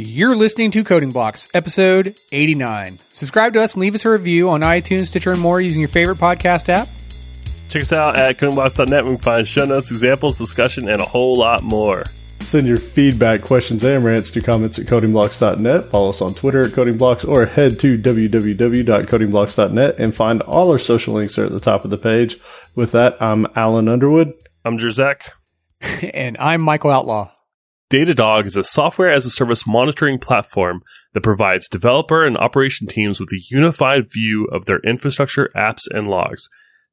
You're listening to Coding Blocks, episode 89. Subscribe to us and leave us a review on iTunes, Stitcher, and more using your favorite podcast app. Check us out at codingblocks.net. We can find show notes, examples, discussion, and a whole lot more. Send your feedback, questions, and rants to comments at codingblocks.net. Follow us on Twitter at codingblocks or head to www.codingblocks.net and find all our social links are at the top of the page. With that, I'm Allen Underwood. I'm Joe Zack. and I'm Michael Outlaw. Datadog is a software as a service monitoring platform that provides developer and operation teams with a unified view of their infrastructure, apps, and logs.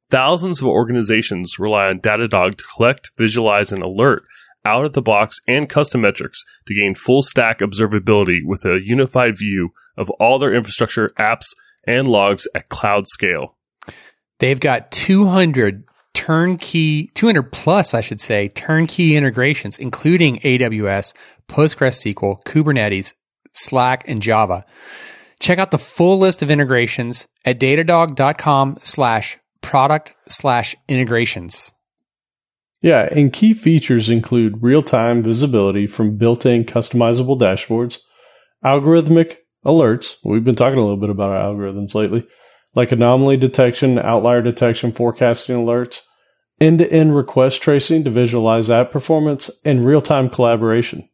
Thousands of organizations rely on Datadog to collect, visualize, and alert out of the box and custom metrics to gain full stack observability with a unified view of all their infrastructure, apps, and logs at cloud scale. They've got 200 turnkey, 200 plus, I should say, turnkey integrations, including AWS, PostgreSQL, Kubernetes, Slack, and Java. Check out the full list of integrations at datadog.com slash product slash integrations. Yeah, and key features include real time visibility from built in customizable dashboards, algorithmic alerts. We've been talking a little bit about our algorithms lately, like anomaly detection, outlier detection, forecasting alerts, end to end request tracing to visualize app performance, and real time collaboration.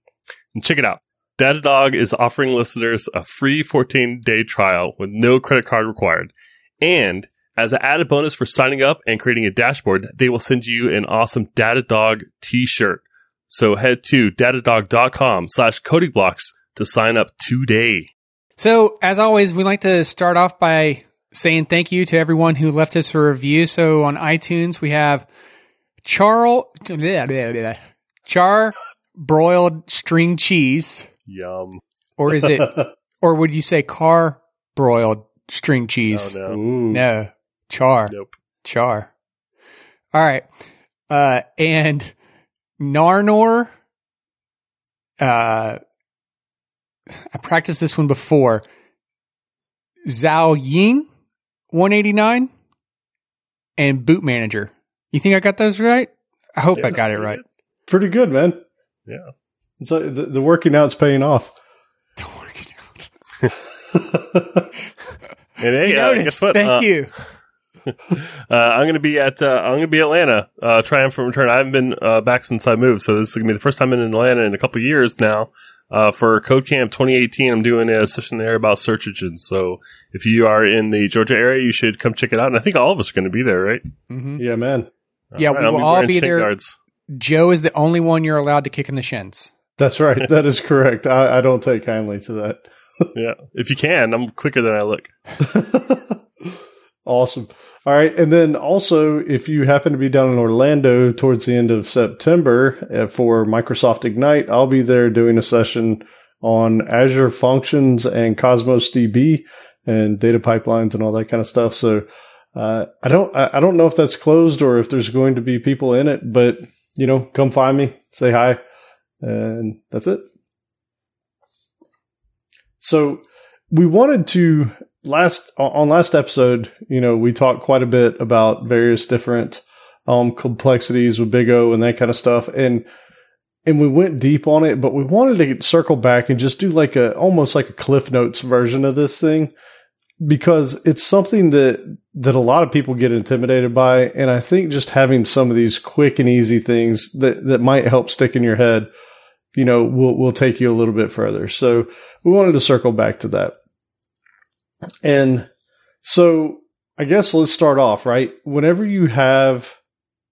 And check it out. Datadog is offering listeners a free 14 day trial with no credit card required. And as an added bonus for signing up and creating a dashboard, they will send you an awesome Datadog t-shirt. So head to datadog.com slash codingblocks to sign up today. So as always, we like to start off by saying thank you to everyone who left us a review. So on iTunes, we have Charl, char broiled string cheese. Yum. Or is it, or would you say car broiled string cheese? Oh, no. No, char. Nope. Char. All right. Uh, and Narnor, uh, I practiced this one before. Zhao Ying, 189, and Boot Manager. You think I got those right? I hope Yeah, I got it right. pretty Pretty good, man. Yeah. So the, the working out's paying off. Don't work it out. And hey, You uh, noticed. guess what? Thank Uh, you. Uh, I'm going to be at uh, I'm going to be Atlanta. Uh, triumphant return. I haven't been uh, back since I moved, so this is going to be the first time in Atlanta in a couple years now. Uh, for Code Camp 2018, I'm doing a session there about search engines. So if you are in the Georgia area, you should come check it out. And I think all of us are going to be there, right? hmm Yeah, man. Yeah, All we I'll will all be there. Guards. Joe is the only one you're allowed to kick in the shins. That's right. That is correct. I, I don't take kindly to that. Yeah, if you can, I'm quicker than I look. awesome. All right. And then also, if you happen to be down in Orlando towards the end of September uh, for Microsoft Ignite, I'll be there doing a session on Azure Functions and Cosmos DB and data pipelines and all that kind of stuff. So, uh, I don't, I I don't know if that's closed or if there's going to be people in it, but you know, come find me, say hi, and that's it. So we wanted to last on last episode, you know, we talked quite a bit about various different um complexities with Big O and that kind of stuff and and we went deep on it, but we wanted to circle back and just do like a almost like a cliff notes version of this thing because it's something that that a lot of people get intimidated by and I think just having some of these quick and easy things that that might help stick in your head, you know, will will take you a little bit further. So we wanted to circle back to that. And so I guess let's start off, right? Whenever you have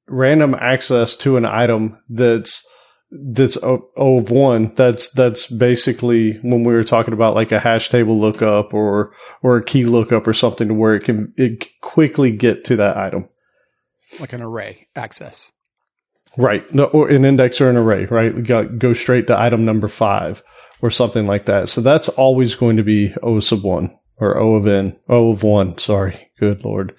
random access to an item that's that's O of one, that's that's basically when we were talking about like a hash table lookup or or a key lookup or something to where it can it quickly get to that item. Like an array access. Right. No, or an index or an array, right? We got go straight to item number five or something like that. So that's always going to be O sub one or O of n, O of one. Sorry. Good Lord.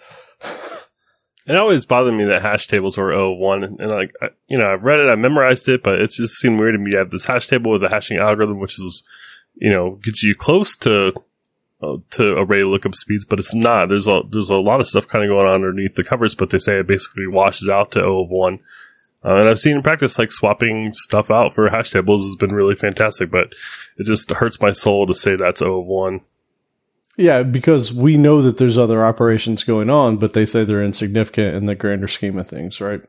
It always bothered me that hash tables were O one, and like I, you know, I've read it, I memorized it, but it just seemed weird to me. You have this hash table with a hashing algorithm, which is, you know, gets you close to uh, to array lookup speeds, but it's not. There's a there's a lot of stuff kind of going on underneath the covers, but they say it basically washes out to O of one. Uh, and I've seen in practice, like swapping stuff out for hash tables has been really fantastic, but it just hurts my soul to say that's O of 1. Yeah, because we know that there's other operations going on, but they say they're insignificant in the grander scheme of things, right?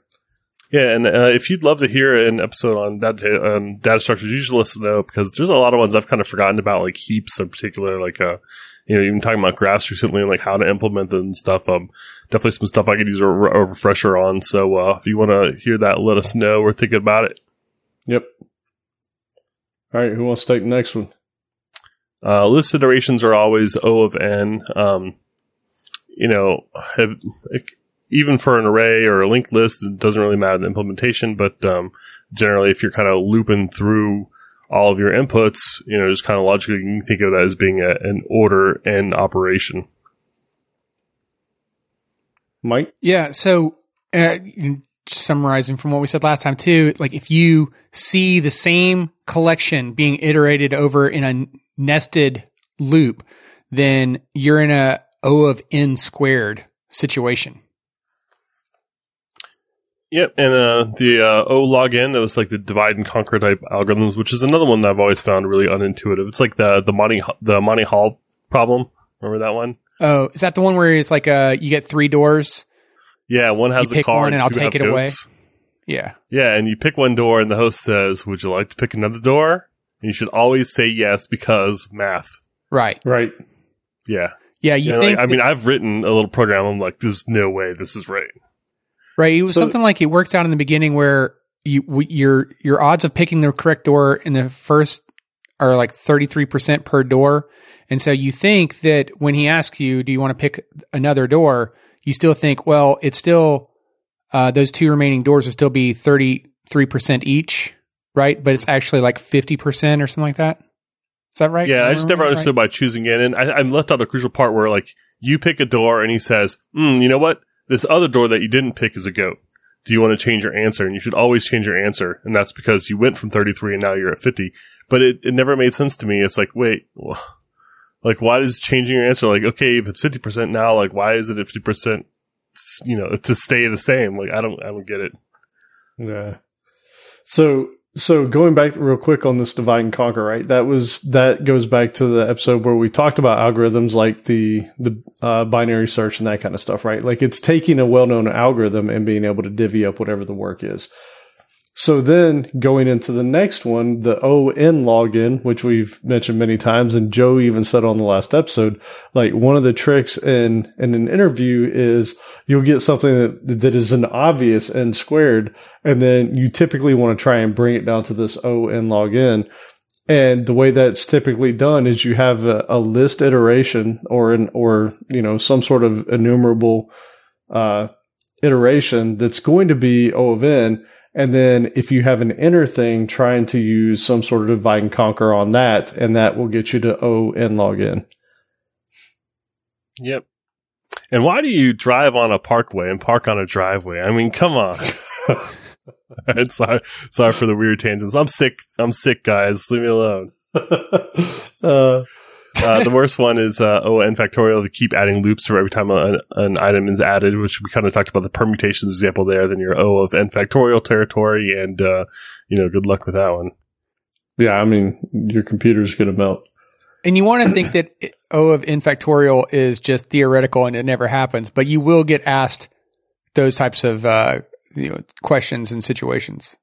Yeah, and uh, if you'd love to hear an episode on data, um, data structures, you should listen know because there's a lot of ones I've kind of forgotten about, like heaps in particular, like uh, you know, even talking about graphs recently and like how to implement them and stuff. Um, definitely some stuff I could use a, a refresher on. So uh, if you want to hear that, let us know. We're thinking about it. Yep. All right, who wants to take the next one? Uh, list iterations are always O of n. Um, you know, have, even for an array or a linked list, it doesn't really matter the implementation. But um, generally, if you're kind of looping through all of your inputs, you know, just kind of logically, you can think of that as being a, an order n operation. Mike? Yeah. So, uh, summarizing from what we said last time too, like if you see the same collection being iterated over in a nested loop, then you're in a O of n squared situation. Yep, and uh, the uh, O log n that was like the divide and conquer type algorithms, which is another one that I've always found really unintuitive. It's like the the Monty the Monty Hall problem. Remember that one? Oh, is that the one where it's like uh you get three doors? Yeah, one has you a pick card, one and I'll take it away. Yeah. Yeah, and you pick one door, and the host says, "Would you like to pick another door?" And you should always say yes because math. Right. Right. Yeah, Yeah. You You know, think? like, I mean, I've written a little program. I'm like, "There's no way this is right." Right. It was So- something like it works out in the beginning where you w- your your odds of picking the correct door in the first are like 33% per door. And so you think that when he asks you, do you want to pick another door? You still think, well, it's still uh, those two remaining doors will still be 33% each, right? But it's actually like 50% or something like that. Is that right? Yeah, Am I just never remembering understood by choosing it, and I, I'm left out a crucial part where like you pick a door, and he says, mm, "You know what? This other door that you didn't pick is a goat. Do you want to change your answer?" And you should always change your answer, and that's because you went from 33 and now you're at 50. But it, it never made sense to me. It's like, wait, wh- like why is changing your answer like okay if it's 50 percent now, like why is it at 50 percent? You know, to stay the same. Like I don't, I don't get it. Yeah. So so going back real quick on this divide and conquer, right? That was that goes back to the episode where we talked about algorithms like the the uh, binary search and that kind of stuff, right? Like it's taking a well known algorithm and being able to divvy up whatever the work is. So then going into the next one, the O n log n, which we've mentioned many times, and Joe even said on the last episode, like one of the tricks in, in an interview is you'll get something that, that is an obvious n squared, and then you typically want to try and bring it down to this O n log n. And the way that's typically done is you have a, a list iteration or an, or, you know, some sort of enumerable, uh, iteration that's going to be O of n. And then if you have an inner thing, trying to use some sort of divide and conquer on that, and that will get you to O n log n. Yep. And why do you drive on a parkway and park on a driveway? I mean, come on. Sorry, sorry for the weird tangents. I'm sick. I'm sick, guys. Leave me alone. uh, Uh, the worst one is uh, O n factorial. We keep adding loops for every time an, an item is added, which we kind of talked about the permutations example there. Then your O of n factorial territory, and uh, you know, good luck with that one. yeah, I mean, your computer's going to melt. And you want to think that O of n factorial is just theoretical and it never happens, but you will get asked those types of uh, you know questions and situations.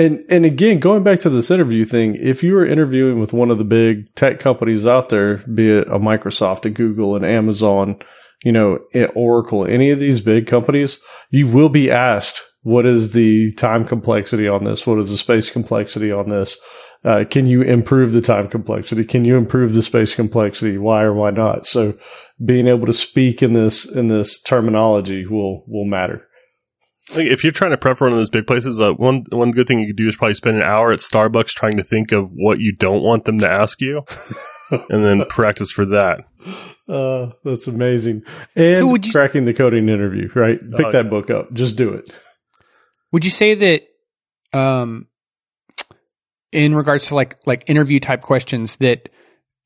And and again, going back to this interview thing, if you were interviewing with one of the big tech companies out there, be it a Microsoft, a Google, an Amazon, you know, Oracle, any of these big companies, you will be asked what is the time complexity on this? What is the space complexity on this? Uh, can you improve the time complexity? Can you improve the space complexity? Why or why not? So being able to speak in this in this terminology will will matter. Like, if you're trying to prep for one of those big places, uh, one one good thing you could do is probably spend an hour at Starbucks trying to think of what you don't want them to ask you, and then practice for that. Uh, that's amazing. And So would you- cracking the coding interview, right? Pick Oh, that yeah. book up. Just do it. Would you say that um in regards to like like interview type questions that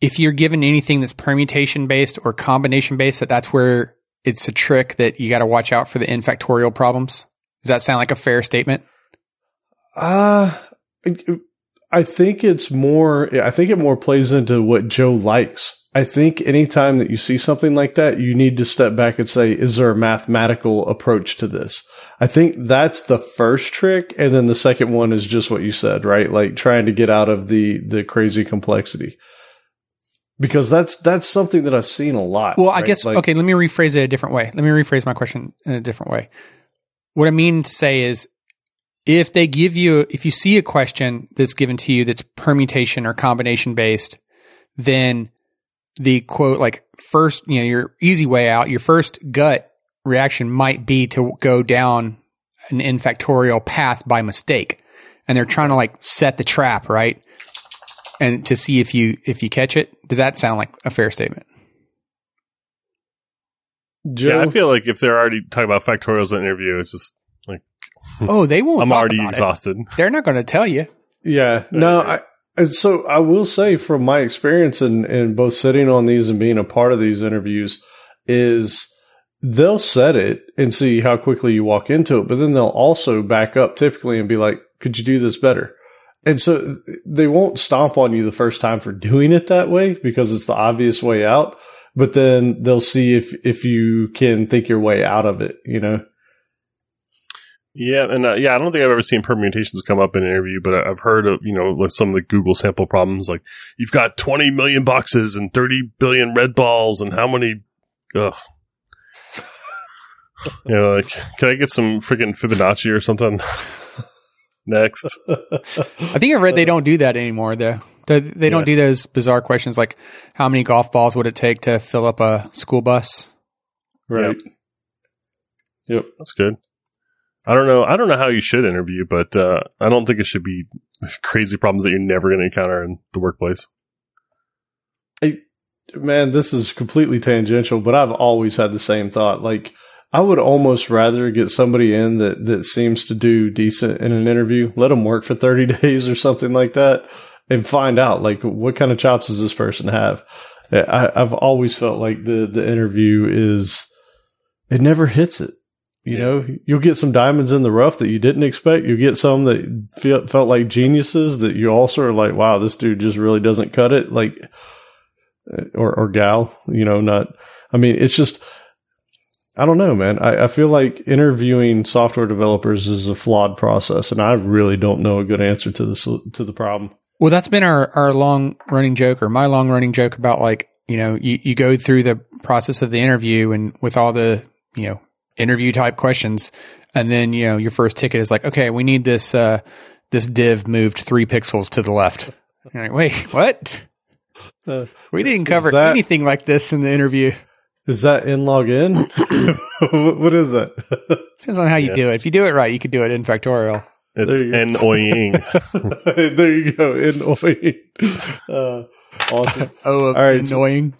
if you're given anything that's permutation based or combination based that that's where it's a trick that you got to watch out for the n factorial problems? Does that sound like a fair statement? Uh, I think it's more, I think it more plays into what Joe likes. I think anytime that you see something like that, you need to step back and say, is there a mathematical approach to this? I think that's the first trick. And then the second one is just what you said, right? Like trying to get out of the, the crazy complexity. Because that's, that's something that I've seen a lot. Well, I right? guess, Like- okay, let me rephrase it a different way. Let me rephrase my question in a different way. What I mean to say is if they give you, if you see a question that's given to you that's permutation or combination based, then the quote, like first, you know, your easy way out, your first gut reaction might be to go down an n factorial path by mistake. And they're trying to like set the trap, right? And to see if you, if you catch it. Does that sound like a fair statement? Joe, Yeah, I feel like if they're already talking about factorials in the interview, it's just like, Oh, they won't. I'm talk already about it. exhausted. They're not going to tell you. Yeah, no, I, and so I will say from my experience in, in both sitting on these and being a part of these interviews is they'll set it and see how quickly you walk into it, but then they'll also back up typically and be like, could you do this better? And so they won't stomp on you the first time for doing it that way because it's the obvious way out, but then they'll see if, if you can think your way out of it, you know? Yeah, and uh, yeah, I don't think I've ever seen permutations come up in an interview, but I- I've heard of you know like some of the Google sample problems, like you've got 20 million boxes and 30 billion red balls, and how many? Ugh. you know, like can I get some freaking Fibonacci or something? Next, I think I read they don't do that anymore, though. They, they don't do those bizarre questions like how many golf balls would it take to fill up a school bus? Right. Yep. that's good. I don't know. I don't know how you should interview, but uh, I don't think it should be crazy problems that you're never going to encounter in the workplace. Man, this is completely tangential, but I've always had the same thought. Like, I would almost rather get somebody in that, that seems to do decent in an interview, let them work for 30 days or something like that and find out, like, what kind of chops does this person have? I, I've always felt like the, the interview is, it never hits it. You Yeah. know, you'll get some diamonds in the rough that you didn't expect. You'll get some that feel, felt like geniuses that you also are like, wow, this dude just really doesn't cut it. Like, uh, or, or gal, you know, not, I mean, it's just, I don't know, man. I, I feel like interviewing software developers is a flawed process and I really don't know a good answer to this to the problem. Well, that's been our, our long running joke or my long running joke about like, you know, you, you go through the process of the interview and with all the, you know, interview type questions. And then, you know, your first ticket is like, okay, we need this, uh, this div moved three pixels to the left. You're like, wait, what? Uh, We didn't cover that- anything like this in the interview. is that in log in? what, is that? Depends on how you Yeah. do it. If you do it right, you could do it in factorial. It's There you go. annoying. there you go. Annoying. Uh, awesome. Oh, All right, so- annoying.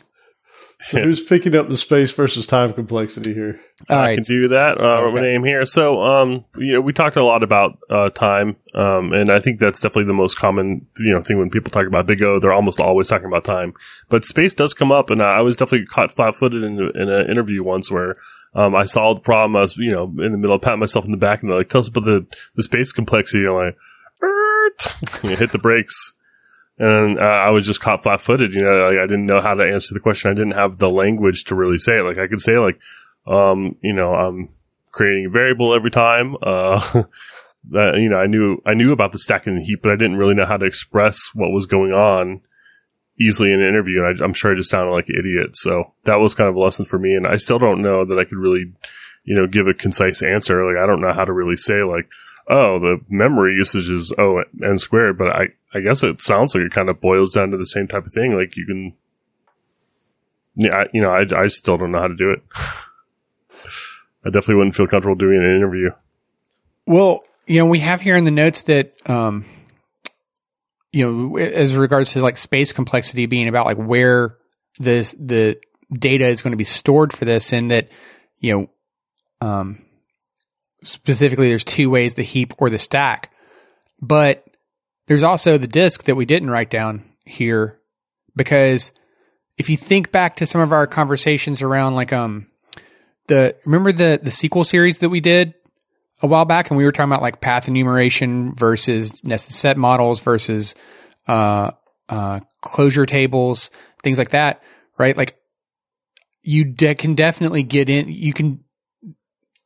So who's picking up the space versus time complexity here? All I right. can do that. Uh, Okay. My name here. So, um, you know, we talked a lot about uh, time, um, and I think that's definitely the most common, you know, thing when people talk about Big O. They're almost always talking about time, but space does come up, and I was definitely caught flat-footed in, in an interview once where um, I solved the problem. I was, you know, in the middle, patting myself in the back, and they're like, "Tell us about the the space complexity." And I'm like, you hit the brakes. And uh, I was just caught flat-footed. You know, like, I didn't know how to answer the question. I didn't have the language to really say it. Like I could say, like, um, you know, I'm creating a variable every time. Uh, that, you know, I knew, I knew about the stacking and the heap, but I didn't really know how to express what was going on easily in an interview. And I, I'm sure I just sounded like an idiot. So that was kind of a lesson for me. And I still don't know that I could really, you know, give a concise answer. Like, I don't know how to really say like, oh, the memory usage is O n squared, but I, I guess it sounds like it kind of boils down to the same type of thing. Like you can, yeah, I, you know, I, I still don't know how to do it. I definitely wouldn't feel comfortable doing an interview. Well, you know, we have here in the notes that, um, you know, as regards to like space complexity being about like where this the data is going to be stored for this, and that you know, um, specifically, there's two ways: the heap or the stack. But there's also the disk that we didn't write down here because if you think back to some of our conversations around like um the remember the the sequel series that we did a while back and we were talking about like path enumeration versus nested set models versus uh, uh, closure tables, things like that, right? Like you de- can definitely get in, you can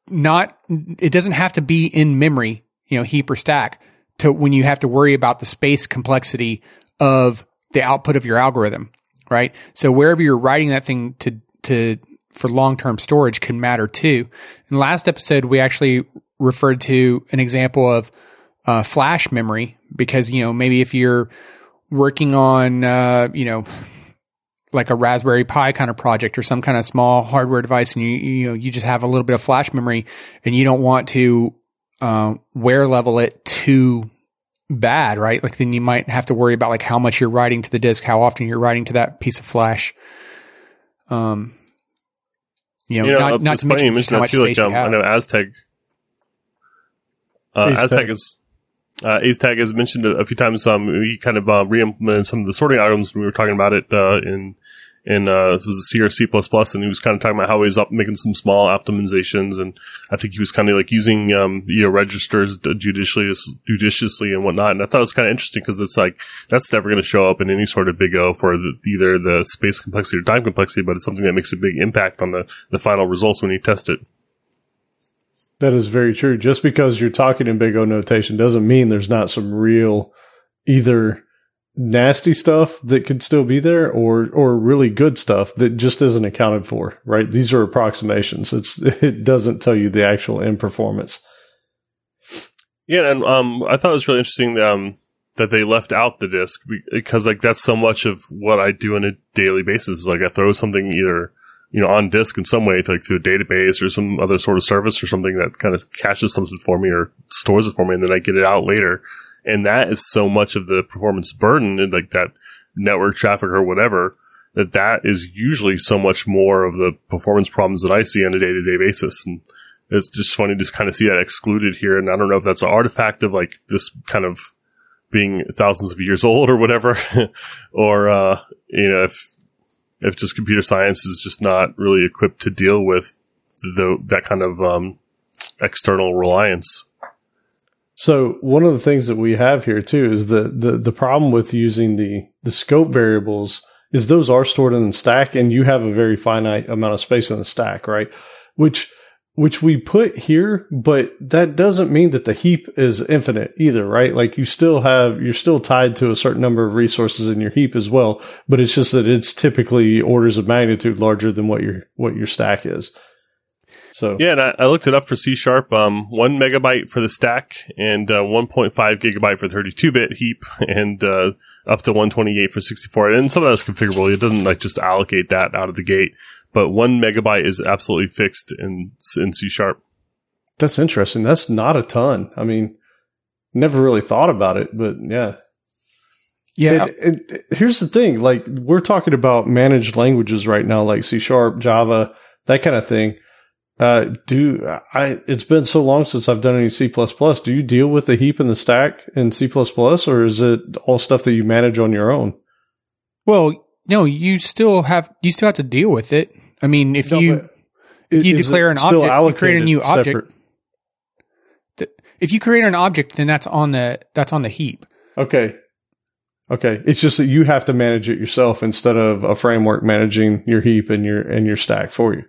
not, it doesn't have to be in memory, you know, heap or stack to when you have to worry about the space complexity of the output of your algorithm, right? So wherever you're writing that thing to, to, for long-term storage can matter too. In the last episode, we actually referred to an example of uh, flash memory because, you know, maybe if you're working on, uh, you know, like a Raspberry Pi kind of project or some kind of small hardware device, and you you know you just have a little bit of flash memory, and you don't want to uh, wear level it too bad, right? Like then you might have to worry about like how much you're writing to the disk, how often you're writing to that piece of flash. Um, you know, You know, not, uh, not to mention how much too. space Like, um, I know Aztec. Uh, Aztec. Is uh, Aztec has mentioned it a few times. Um, he kind of uh, re-implemented some of the sorting algorithms when we were talking about it uh, in in uh, it was a C or C plus plus, and he was kind of talking about how he was up making some small optimizations, and I think he was kind of like using um, you know registers judiciously judiciously and whatnot. And I thought it was kind of interesting because it's like that's never going to show up in any sort of big O for the, either the space complexity or time complexity, but it's something that makes a big impact on the the final results when you test it. That is very true. Just because you're talking in big O notation doesn't mean there's not some real either nasty stuff that could still be there or or really good stuff that just isn't accounted for, right? These are approximations. It's it doesn't tell you the actual end performance. Yeah, and um, I thought it was really interesting um, that they left out the disk because like that's so much of what I do on a daily basis. Like I throw something either you know on disk in some way, like through a database or some other sort of service or something that kind of caches something for me or stores it for me, and then I get it out later. And that is so much of the performance burden, and like that network traffic or whatever. That that is usually so much more of the performance problems that I see on a day to day basis, and it's just funny to kind of see that excluded here. And I don't know if that's an artifact of like this kind of being thousands of years old or whatever, or, uh, you know, if, if just computer science is just not really equipped to deal with the, that kind of, um, external reliance. So one of the things that we have here too is the the the problem with using the the scope variables is those are stored in the stack and you have a very finite amount of space in the stack, right? Which which we put here, but that doesn't mean that the heap is infinite either, right? Like you still have you're still tied to a certain number of resources in your heap as well, but it's just that it's typically orders of magnitude larger than what your what your stack is. So Yeah, and I, I looked it up for C sharp. Um, one megabyte for the stack and uh, 1.5 gigabyte for 32 bit heap, and uh, up to 128 for 64. And some of that is configurable. It doesn't like just allocate that out of the gate, but one megabyte is absolutely fixed in in C sharp. That's interesting. That's not a ton. I mean, never really thought about it, but yeah. yeah, And- and here's the thing: like we're talking about managed languages right now, like C Sharp, Java, that kind of thing. Uh, do I? It's been so long since I've done any C plus plus. Do you deal with the heap and the stack in C plus plus, or is it all stuff that you manage on your own? Well, no, you still have you still have to deal with it. I mean, if No, you if you is declare an object, you create a new object. th- If you create an object, then that's on the that's on the heap. Okay. Okay. It's just that you have to manage it yourself instead of a framework managing your heap and your and your stack for you.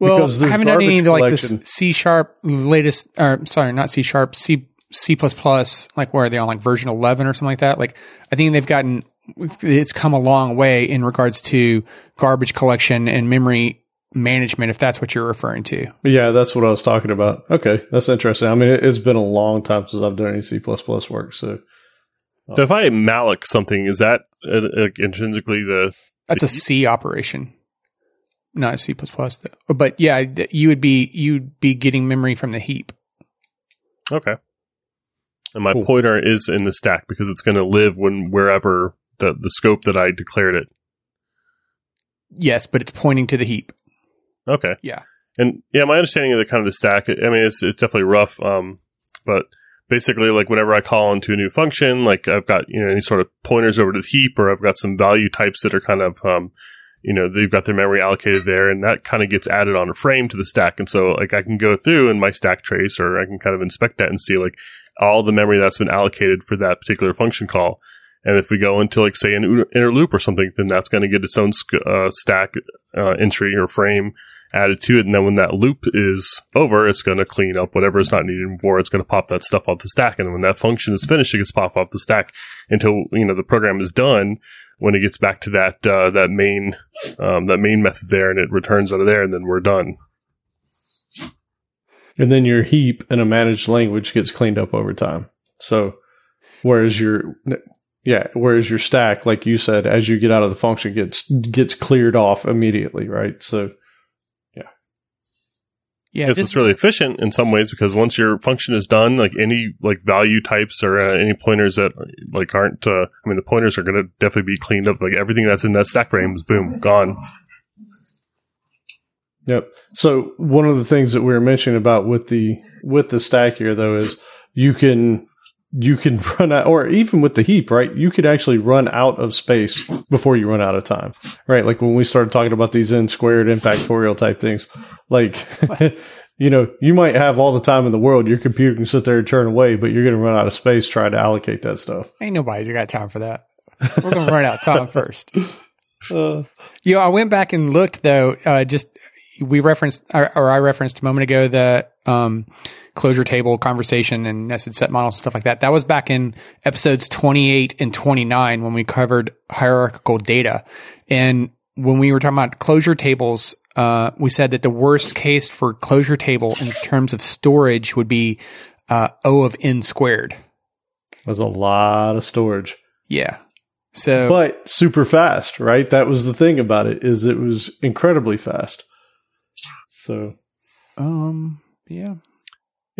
Well, Because I haven't done any of the, like this C sharp latest, or sorry, not C sharp, C C plus plus. Like where are they on like version eleven or something like that? Like I think they've gotten it's come a long way in regards to garbage collection and memory management. If that's what you're referring to. Yeah, that's what I was talking about. Okay, that's interesting. I mean, it, it's been a long time since I've done any C work. So So if I malloc something, is that uh, intrinsically the That's a C operation, not a C plus plus though. But yeah, you would be you'd be getting memory from the heap. okay? And my Cool. pointer is in the stack because it's going to live when wherever the the scope that I declared it. Yes, but it's pointing to the heap. Okay. Yeah. And yeah, my understanding of the kind of the stack, I mean, it's, it's definitely rough. Um, but basically, like whenever I call into a new function, like I've got, you know, any sort of pointers over to the heap or I've got some value types that are kind of, um, you know, they've got their memory allocated there and that kind of gets added on a frame to the stack. And so like I can go through in my stack trace or I can kind of inspect that and see like all the memory that's been allocated for that particular function call. And if we go into like say an inner loop or something, then that's going to get its own uh, stack uh, entry or frame added to it. And then when that loop is over, it's going to clean up whatever is not needed anymore. It's going to pop that stuff off the stack. And when that function is finished, it gets popped off the stack until, you know, the program is done. When it gets back to that, uh, that main, um, that main method there and it returns out of there and then we're done. And then your heap in a managed language gets cleaned up over time. So whereas your, yeah, whereas your stack, like you said, as you get out of the function gets, gets cleared off immediately, right? So yeah, because it's really efficient in some ways because once your function is done, like any like value types or uh, any pointers that like aren't, uh, I mean, the pointers are going to definitely be cleaned up. Like everything that's in that stack frame is boom gone. Yep. So one of the things that we were mentioning about with the with the stack here though is you can you can run out, or even with the heap, right? You could actually run out of space before you run out of time, right? Like when we started talking about these n squared n factorial type things, like, you know, you might have all the time in the world. Your computer can sit there and turn away, but you're going to run out of space trying to allocate that stuff. Ain't nobody got time for that. We're going to run out of time first. Uh, you know, I went back and looked though, uh, just we referenced, or, or I referenced a moment ago the, um, closure table conversation and nested set models and stuff like that. That was back in episodes 28 and 29 when we covered hierarchical data. And when we were talking about closure tables, uh, we said that the worst case for closure table in terms of storage would be uh, O of n squared. That's a lot of storage. Yeah. So, but super fast, right? That was the thing about it is it was incredibly fast. So, um, yeah.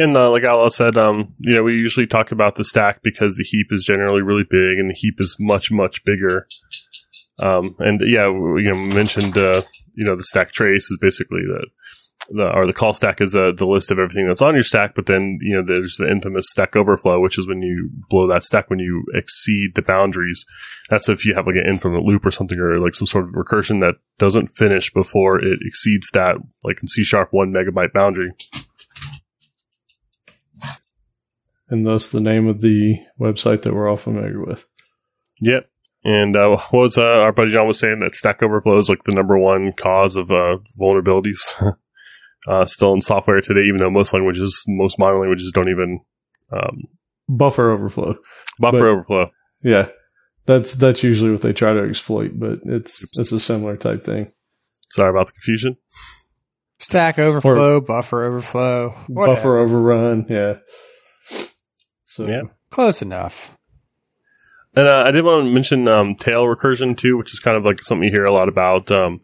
And uh, like Al said, um, you know, we usually talk about the stack because the heap is generally really big, and the heap is much much bigger. Um, and yeah, we, you know, mentioned uh, you know the stack trace is basically the, the or the call stack is uh, the list of everything that's on your stack. But then you know there's the infamous stack overflow, which is when you blow that stack when you exceed the boundaries. That's if you have like an infinite loop or something, or like some sort of recursion that doesn't finish before it exceeds that, like in C sharp one megabyte boundary and thus the name of the website that we're all familiar with. Yep. And uh, what was uh, our buddy John was saying that Stack Overflow is like the number one cause of uh, vulnerabilities uh, still in software today, even though most languages, most modern languages, don't even um, buffer overflow. Buffer but, overflow. Yeah, that's that's usually what they try to exploit, but it's Oops. it's a similar type thing. Sorry about the confusion. Stack Overflow, or, buffer overflow, whatever. buffer overrun. Yeah. So yeah, close enough. And uh, I did want to mention um, tail recursion too, which is kind of like something you hear a lot about um,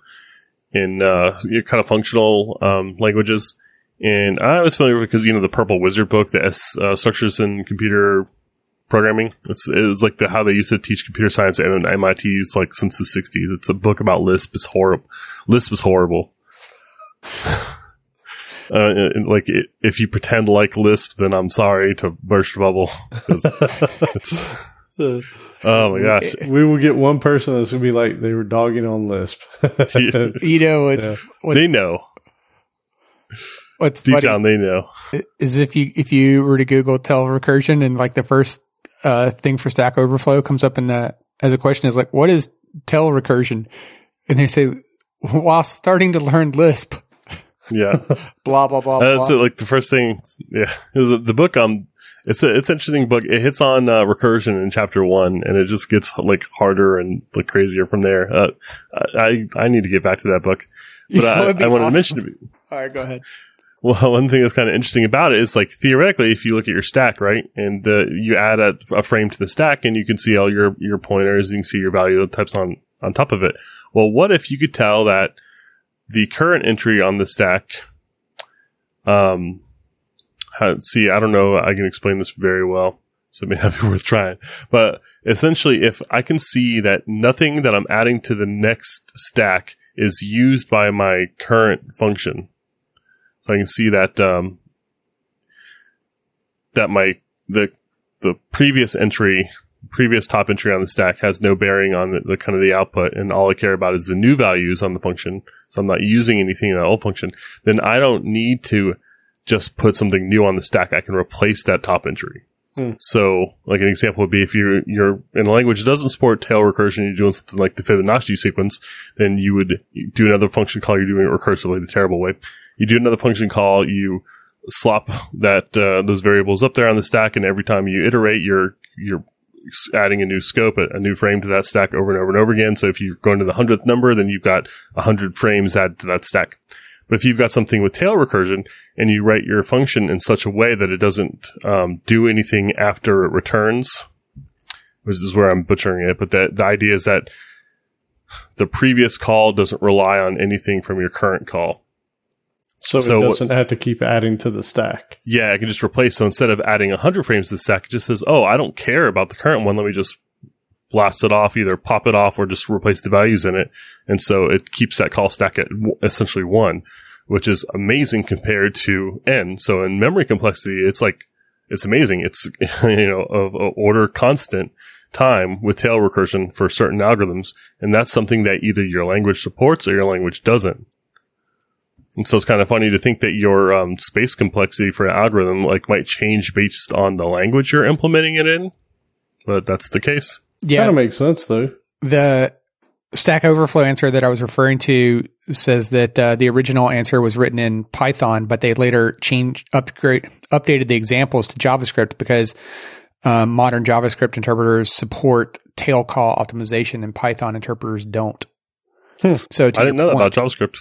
in uh, kind of functional um, languages. And I was familiar because you know the Purple Wizard book, the S, uh, structures in computer programming. It's it was like the how they used to teach computer science at MIT's like since the '60s. It's a book about Lisp. It's horrible. Lisp is horrible. Uh, like if you pretend like Lisp, then I'm sorry to burst a bubble. oh my gosh, we will get one person that's gonna be like they were dogging on Lisp. you know, it's, yeah. they know. What's deep funny down they know is if you if you were to Google tail recursion and like the first uh, thing for Stack Overflow comes up in the as a question is like what is tail recursion, and they say while starting to learn Lisp. Yeah. blah blah blah. That's blah. like the first thing. Yeah, the book. Um, it's a it's an interesting book. It hits on uh, recursion in chapter one, and it just gets like harder and like crazier from there. Uh, I I need to get back to that book, but I, I wanted awesome. to mention it. All right, go ahead. Well, one thing that's kind of interesting about it is like theoretically, if you look at your stack, right, and uh, you add a, a, frame to the stack, and you can see all your your pointers, you can see your value types on on top of it. Well, what if you could tell that the current entry on the stack, um, see, I don't know, I can explain this very well, so it may not be worth trying. But essentially, if I can see that nothing that I'm adding to the next stack is used by my current function, so I can see that um, that my the the previous entry previous top entry on the stack has no bearing on the, the, kind of the output, and all I care about is the new values on the function. So I'm not using anything in that old function. Then I don't need to just put something new on the stack. I can replace that top entry. Hmm. So, like an example would be if you're you're in a language that doesn't support tail recursion, you're doing something like the Fibonacci sequence, then you would do another function call. You're doing it recursively, the terrible way. You do another function call. You slop that uh, those variables up there on the stack, and every time you iterate, you're you're adding a new scope, a, a, new frame to that stack over and over and over again. So if you're going to the hundredth number, then you've got a hundred frames added to that stack. But if you've got something with tail recursion and you write your function in such a way that it doesn't um, do anything after it returns, which is where I'm butchering it, but the, the idea is that the previous call doesn't rely on anything from your current call. So, so, it doesn't have to keep adding to the stack. Yeah, I can just replace. So instead of adding 100 frames to the stack, it just says, oh, I don't care about the current one. Let me just blast it off, either pop it off or just replace the values in it. And so it keeps that call stack at w- essentially one, which is amazing compared to n. So in memory complexity, it's like, it's amazing. It's, you know, of, of order constant time with tail recursion for certain algorithms. And that's something that either your language supports or your language doesn't. And so it's kind of funny to think that your um, space complexity for an algorithm like might change based on the language you're implementing it in, but that's the case. Yeah, kind of makes sense though. The Stack Overflow answer that I was referring to says that uh, the original answer was written in Python, but they later changed, upgrade, updated the examples to JavaScript because um, modern JavaScript interpreters support tail call optimization, and Python interpreters don't. Hmm. So I didn't know that about JavaScript.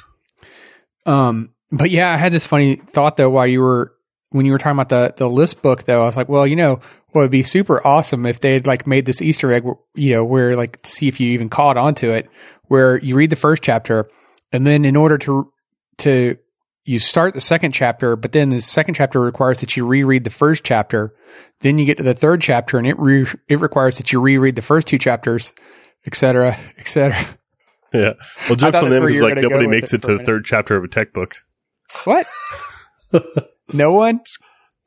Um, but yeah, I had this funny thought though while you were when you were talking about the the Lisp book though. I was like, well, you know, what would be super awesome if they had like made this Easter egg, you know, where like see if you even caught onto it, where you read the first chapter, and then in order to to you start the second chapter, but then the second chapter requires that you reread the first chapter. Then you get to the third chapter, and it re- it requires that you reread the first two chapters, et cetera, et cetera. Yeah. Well, jokes on them is like nobody makes it, it to the third chapter of a tech book. What? no one?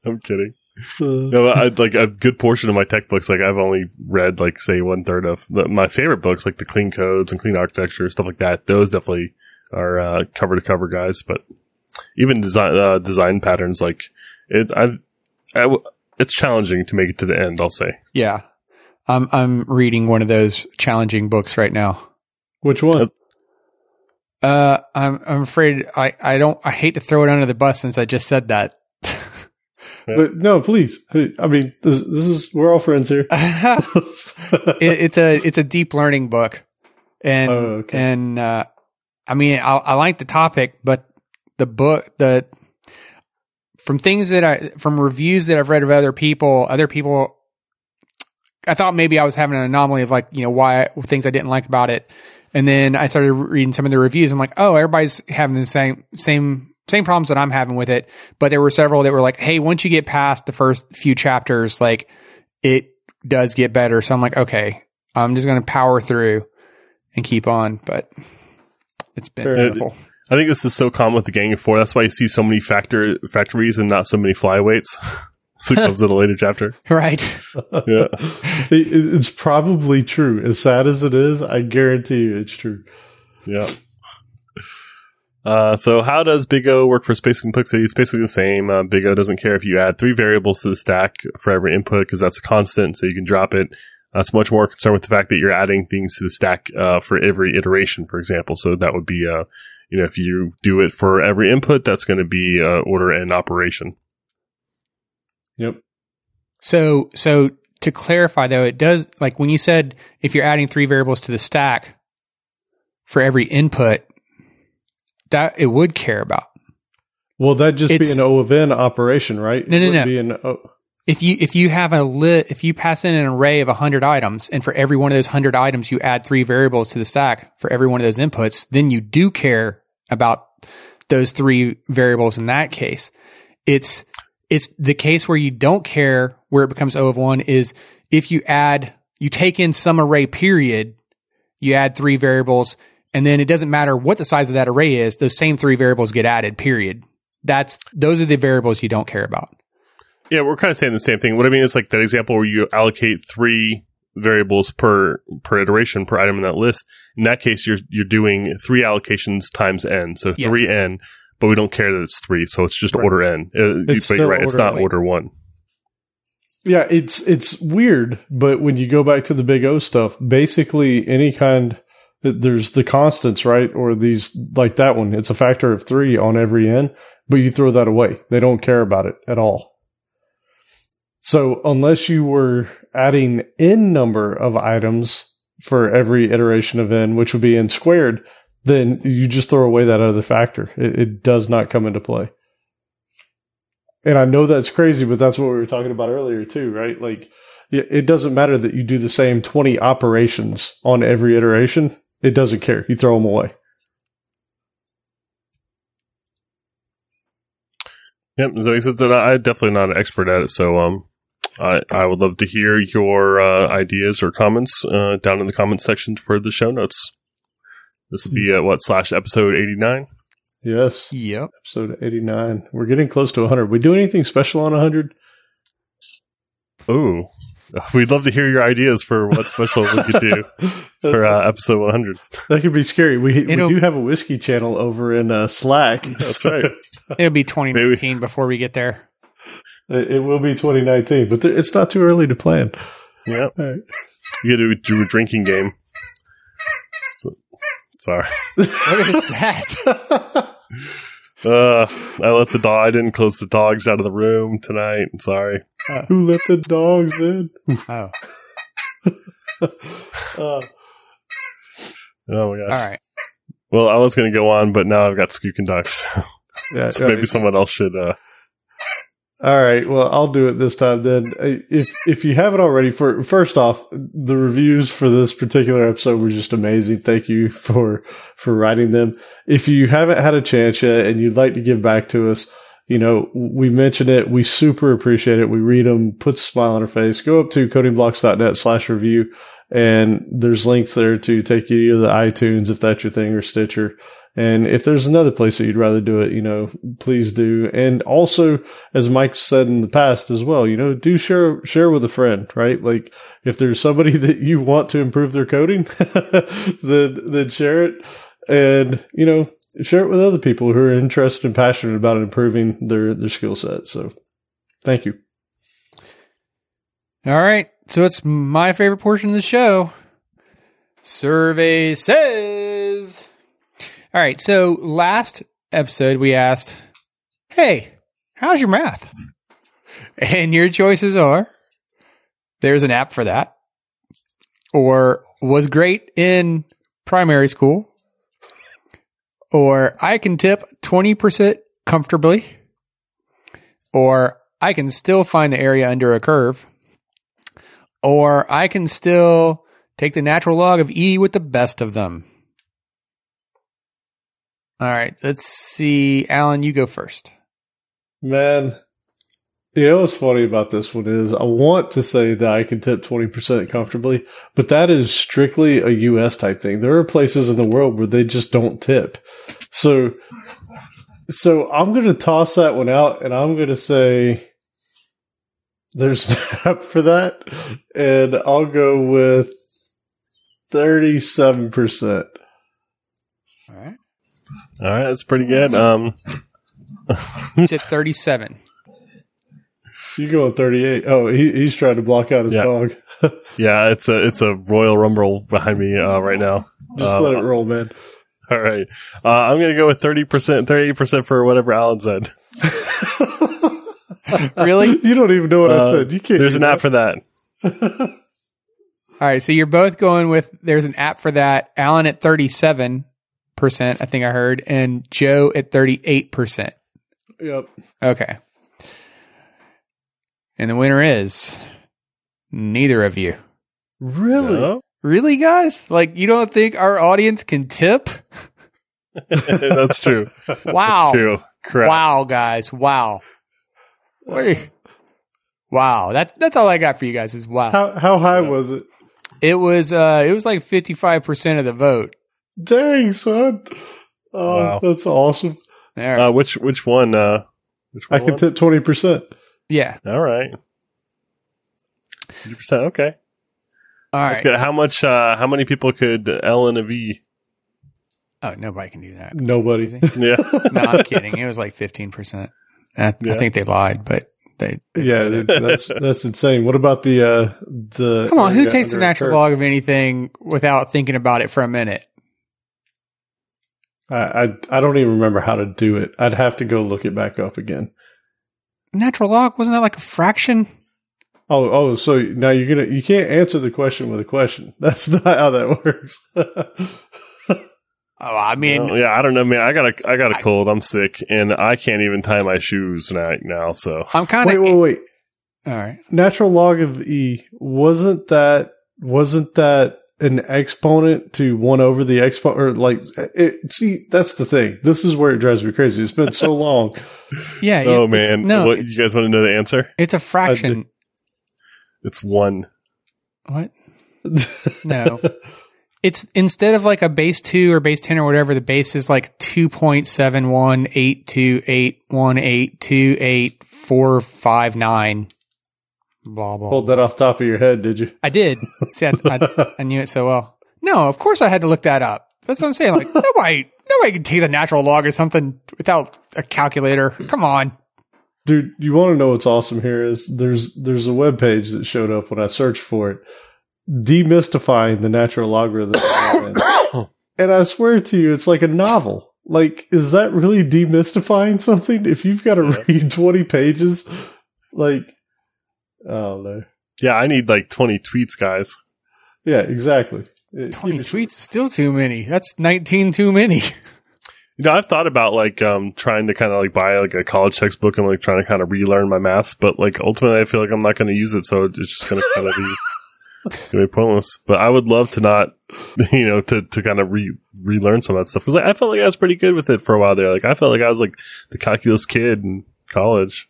I'm kidding. no, I, like a good portion of my tech books, like I've only read like say one third of the, my favorite books, like the clean codes and clean architecture stuff like that. Those definitely are uh, cover to cover guys, but even design uh, design patterns, like it, I, I, it's challenging to make it to the end. I'll say. Yeah, I'm I'm reading one of those challenging books right now. Which one? Uh, I'm I'm afraid I I don't I hate to throw it under the bus since I just said that. but no, please. I mean, this, this is we're all friends here. it, it's a it's a deep learning book, and oh, okay. and uh, I mean I, I like the topic, but the book the from things that I from reviews that I've read of other people, other people I thought maybe I was having an anomaly of like, you know, why things I didn't like about it. And then I started reading some of the reviews. I'm like, oh, everybody's having the same, same, same problems that I'm having with it. But there were several that were like, hey, once you get past the first few chapters, like it does get better. So I'm like, okay, I'm just going to power through and keep on. But it's been Fair. I think this is so common with the Gang of Four. That's why you see so many factor factories and not so many flyweights. it comes in a later chapter. Right. yeah. it's probably true. As sad as it is, I guarantee you it's true. Yeah. Uh, so how does Big O work for space complexity? It's basically the same. Uh, Big O doesn't care if you add three variables to the stack for every input because that's a constant, so you can drop it. Uh, it's much more concerned with the fact that you're adding things to the stack uh, for every iteration, for example. So that would be, uh, you know, if you do it for every input, that's going to be uh, order and operation. Yep. So, so to clarify though, it does like when you said if you're adding three variables to the stack for every input, that it would care about. Well, that'd just it's, be an O of n operation, right? No, no, no. Be an o- if you if you have a lit if you pass in an array of hundred items, and for every one of those hundred items you add three variables to the stack for every one of those inputs, then you do care about those three variables in that case. It's it's the case where you don't care where it becomes O of one is if you add, you take in some array period, you add three variables, and then it doesn't matter what the size of that array is, those same three variables get added, period. That's, those are the variables you don't care about. Yeah, we're kind of saying the same thing. What I mean is like that example where you allocate three variables per per iteration per item in that list. In that case, you're you're doing three allocations times n, so Yes. three n. But we don't care that it's three, so it's just Right. order n. Uh, It's but you're right, it's not n. order one. Yeah, it's it's weird, but when you go back to the big O stuff, basically any kind there's the constants, right? Or these like that one, it's a factor of 3 on every n, but you throw that away. They don't care about it at all. So, unless you were adding n number of items for every iteration of n, which would be n squared, then you just throw away that other factor. It, it does not come into play. And I know that's crazy, but that's what we were talking about earlier too, right? Like it doesn't matter that you do the same 20 operations on every iteration. It doesn't care. You throw them away. Yep. So he said that I'm definitely not an expert at it, so um, I I would love to hear your uh, ideas or comments uh, down in the comments section for the show notes. This will be at what slash episode eighty nine. Yes. Yep. Episode 89. We're getting close to 100. We do anything special on 100? Ooh, we'd love to hear your ideas for what special we could do for uh, episode one hundred. that could be scary. We, we do have a whiskey channel over in uh, Slack. That's right. It'll be 2019 before we get there. It, it will be 2019, but th- it's not too early to plan. Yeah. All right. You got to do a drinking game. So, sorry. What is that? Uh, I let the dog. I didn't close the dogs out of the room tonight. I'm sorry. Who let the dogs in? oh, Uh, Oh my gosh. all right. Well, I was going to go on, but now I've got Skook and Ducks. yeah, so maybe someone else should. Uh, All right. Well, I'll do it this time then. Uh, If if you haven't already, for first off, the reviews for this particular episode were just amazing. Thank you for for writing them. If you haven't had a chance yet and you'd like to give back to us, you know, we mentioned it. We super appreciate it. We read them, puts a smile on our face. Go up to codingblocks.net slash review and there's links there to take you to the iTunes if that's your thing or Stitcher. And if there's another place that you'd rather do it, you know, please do. And also, as Mike said in the past as well, you know, do share share with a friend, right? Like if there's somebody that you want to improve their coding, then then share it, and you know, share it with other people who are interested and passionate about improving their their skill set. So, thank you. All right. So it's my favorite portion of the show. Survey says. All right. So last episode, we asked, Hey, how's your math? And your choices are there's an app for that, or was great in primary school, or I can tip 20% comfortably, or I can still find the area under a curve or I can still take the natural log of E with the best of them. All right, let's see. Allen, you go first. Man, you know what's funny about this one is I want to say that I can tip 20% comfortably, but that is strictly a US type thing. There are places in the world where they just don't tip. So, so I'm going to toss that one out and I'm going to say there's an app for that. And I'll go with 37%. All right. All right, that's pretty good. Um, It's at 37. You go with 38. Oh, he, he's trying to block out his Yeah. dog. yeah, it's a it's a Royal Rumble behind me uh, right now. Just Um, let it roll, man. All right, uh, I'm gonna go with thirty percent, thirty eight percent for whatever Allen said. Really? You don't even know what I Uh, said. You can't. There's an that. app for that. All right, so you're both going with there's an app for that. Allen at 37%, I think I heard, and Joe at 38%. Yep. Okay. And the winner is neither of you. Really? No? Really, guys? Like, you don't think our audience can tip? that's true. Wow. True. Correct. Wow, guys. Wow. What are you- Wow. That that's all I got for you guys is wow. How how high was it? It was uh it was like 55% of the vote. Dang, son. Oh, Wow. that's awesome. All right. Uh, which which one? Uh, which I can tip twenty percent. yeah. All right. 100%. Okay. All right. That's good. How much? Uh, how many people could L and a V? Oh, nobody can do that. Nobody. Yeah. no, I'm kidding. It was like 15%. I, Yeah. I think they lied, but they. they Yeah, it. that's that's insane. What about the uh the Come on, who takes the a natural log of anything without thinking about it for a minute? I, I I don't even remember how to do it. I'd have to go look it back up again. Natural log wasn't that like a fraction? Oh, oh, so now you're gonna you can't answer the question with a question. That's not how that works. Oh, I mean, Well, yeah, I don't know, man. I got a I got a I- cold. I'm sick, and I can't even tie my shoes now. now so I'm kind of wait, of. wait, wait. All right. Natural log of e wasn't that wasn't that an exponent to one over the exponent or like it? See, that's the thing. This is where it drives me crazy. It's been so long. Yeah. oh it- man, No, what, you guys want to know the answer? it's a fraction. It's one. What? No. It's instead of like a base two or base 10 or whatever, the base is like 2.718288182459. Blah, blah. Hold that off top of your head, did you? I did. See, I, I, I knew it so well. No, of course I had to look that up. That's what I'm saying. Like nobody, nobody can take the natural log or something without a calculator. Come on. Dude, you want to know what's awesome here is there's there's a web page that showed up when I searched for it, demystifying the natural logarithm. and I swear to you, it's like a novel. Like, is that really demystifying something? If you've got to Yeah. read twenty pages, like, I don't know. Yeah, I need like 20 tweets, guys. Yeah, exactly. 20 give tweets is still too many. That's 19 too many. You know, I've thought about like um trying to kind of like buy like a college textbook and like trying to kind of relearn my maths, but like ultimately I feel like I'm not going to use it, so it's just going to kind of be gonna be pointless. But I would love to not, you know, to to kind of re relearn some of that stuff because I felt like I was pretty good with it for a while there. Like I felt like I was like the calculus kid in college.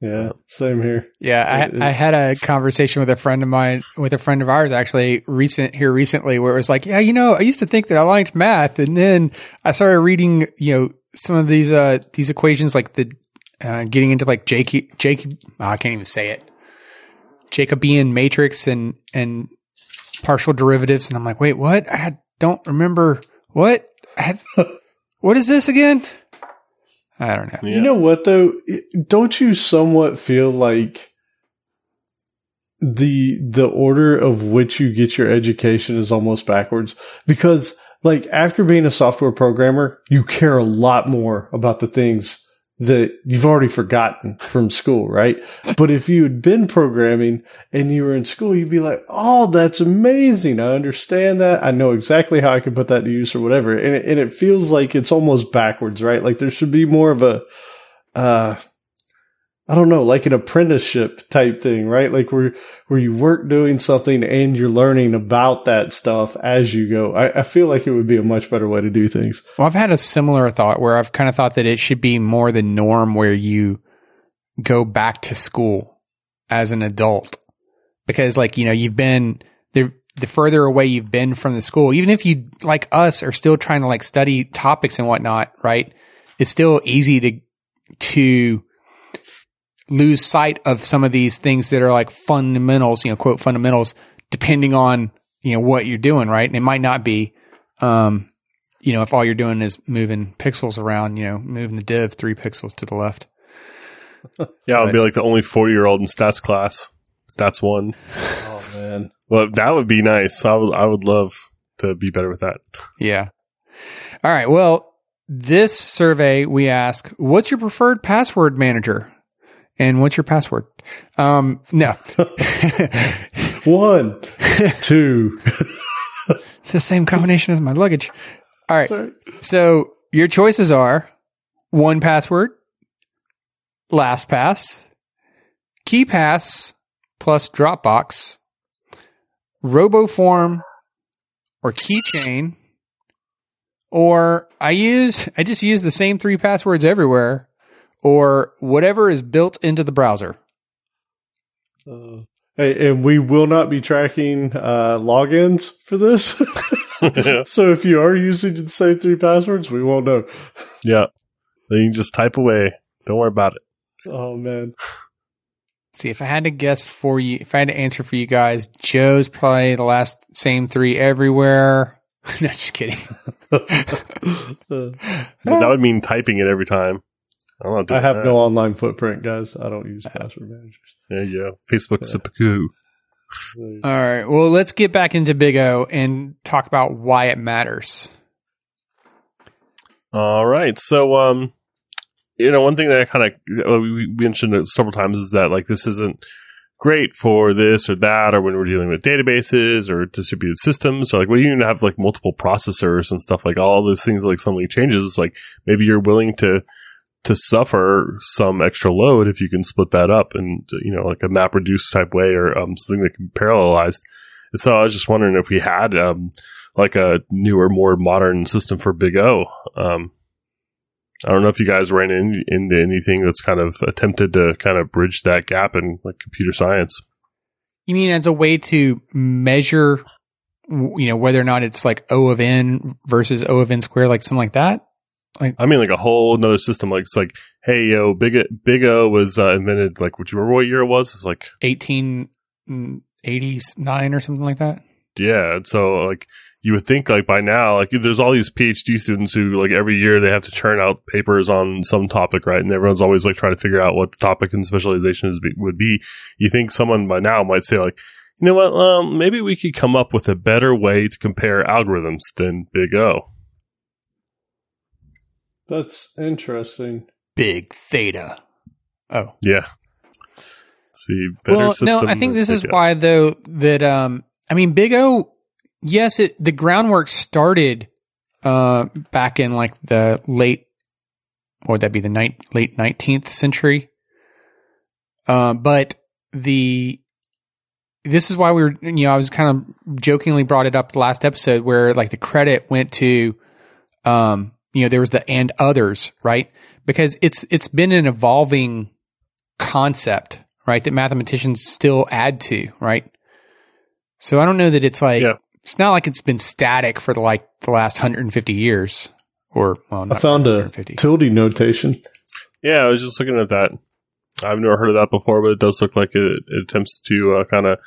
Yeah, same here. Yeah, I, I had a conversation with a friend of mine, with a friend of ours actually recent here recently, where it was like, yeah, you know, I used to think that I liked math, and then I started reading, you know, some of these uh these equations, like the uh, getting into like Jake Jake, oh, I can't even say it, Jacobian matrix and and partial derivatives, and I'm like, wait, what? I don't remember what. Had, what is this again? I don't know. Yeah. You know what though? Don't you somewhat feel like the the order of which you get your education is almost backwards? Because like after being a software programmer, you care a lot more about the things that you've already forgotten from school, right? But if you had been programming and you were in school, you'd be like, "Oh, that's amazing! I understand that. I know exactly how I can put that to use or whatever." And it, and it feels like it's almost backwards, right? Like there should be more of a, uh, I don't know, like an apprenticeship type thing, right? Like where where you work doing something and you're learning about that stuff as you go. I, I feel like it would be a much better way to do things. Well, I've had a similar thought where I've kind of thought that it should be more the norm where you go back to school as an adult because like, you know, you've been the, the further away you've been from the school, even if you like us are still trying to like study topics and whatnot, right? It's still easy to, to lose sight of some of these things that are like fundamentals, you know, quote fundamentals, depending on, you know, what you're doing, right? And it might not be, um, you know, if all you're doing is moving pixels around, you know, moving the div three pixels to the left. Yeah, I'll be like the only 40 year old in stats class, stats one. Oh man. Well, that would be nice. I would, I would love to be better with that. Yeah. All right. Well, this survey we ask, what's your preferred password manager? And what's your password? Um, no. One, two. it's the same combination as my luggage. All right. Sorry. So your choices are 1Password, LastPass, KeePass plus Dropbox, RoboForm, or Keychain. Or I use I just use the same three passwords everywhere, or whatever is built into the browser. Uh, and we will not be tracking uh, logins for this. so if you are using the same three passwords, we won't know. yeah. Then you can just type away. Don't worry about it. Oh man. see if I had to guess for you, if I had to answer for you guys, Joe's probably the last same three everywhere. no, just kidding. But that would mean typing it every time. I'm not doing I have that. no online footprint, guys. I don't use password managers. There you go. Facebook's a poo. All right. Well, let's get back into Big O and talk about why it matters. All right. So, um, you know, one thing that I kind of we we mentioned it several times is that like this isn't great for this or that, or when we're dealing with databases or distributed systems, or like when you have like multiple processors and stuff like all those things like suddenly changes. It's like maybe you're willing to to suffer some extra load if you can split that up and you know like a map reduced type way or um, something that can be parallelized. And so I was just wondering if we had um, like a newer, more modern system for Big O. Um, I don't know if you guys ran in, into anything that's kind of attempted to kind of bridge that gap in like computer science. You mean as a way to measure, you know, whether or not it's like O of N versus O of N squared, like something like that? I mean, like a whole another system. Like it's like, hey, yo, Big O, Big O was uh, invented. Like, would you remember what year it was? It's like, 1889 or something like that? yeah. And so like you would think like by now, like there's all these PhD students who like every year they have to churn out papers on some topic, right? And everyone's always like trying to figure out what the topic and specialization is would be. You think someone by now might say like, you know what? Um, maybe we could come up with a better way to compare algorithms than Big O. That's interesting. Big theta. Oh. Yeah. See, better well, system no, I think this is O. why though that um I mean Big O yes it the groundwork started uh back in like the late what would that be the night late 19th century um but the this is why we were you know I was kind of jokingly brought it up the last episode where like the credit went to um you know there was the and others right because it's it's been an evolving concept right that mathematicians still add to right so i don't know that it's like Yeah. it's not like it's been static for the like the last 150 years or well I found a 150 tilde notation. Yeah, I was just looking at that. I've never heard of that before, but it does look like it, it attempts to uh, kind of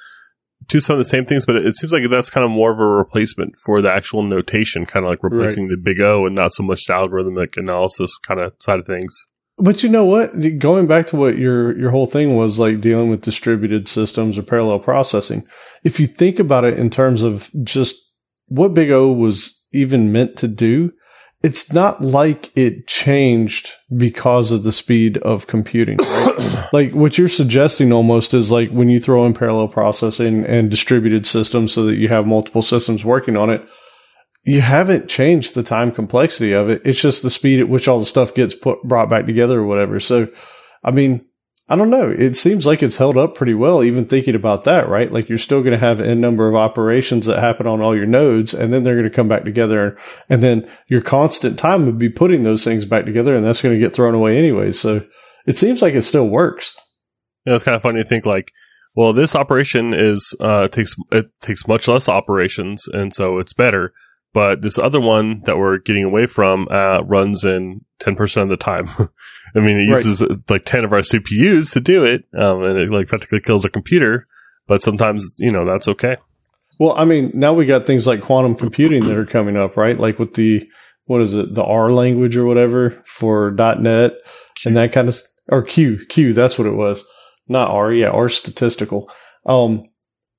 do some of the same things, but it, it seems like that's kind of more of a replacement for the actual notation, kind of like replacing the big O and not so much the algorithmic analysis kind of side of things. But you know what? Going back to what your your whole thing was like dealing with distributed systems or parallel processing. If you think about it in terms of just what Big O was even meant to do, it's not like it changed because of the speed of computing. Right? like what you're suggesting almost is like when you throw in parallel processing and distributed systems so that you have multiple systems working on it, you haven't changed the time complexity of it. It's just the speed at which all the stuff gets put brought back together or whatever. So, I mean, I don't know. It seems like it's held up pretty well, even thinking about that, right? Like you're still going to have n number of operations that happen on all your nodes, and then they're going to come back together, and, and then your constant time would be putting those things back together, and that's going to get thrown away anyway. So it seems like it still works. Know, it's kind of funny to think like, well, this operation is uh, takes it takes much less operations, and so it's better. But this other one that we're getting away from uh, runs in ten percent of the time. I mean, it uses uh, like ten of our CPUs to do it, um, and it like practically kills a computer. But sometimes, you know, that's okay. Well, I mean, now we got things like quantum computing that are coming up, right? Like with the what is it, the R language or whatever for .NET and that kind of or Q Q. That's what it was, not R. Yeah, R statistical. Um,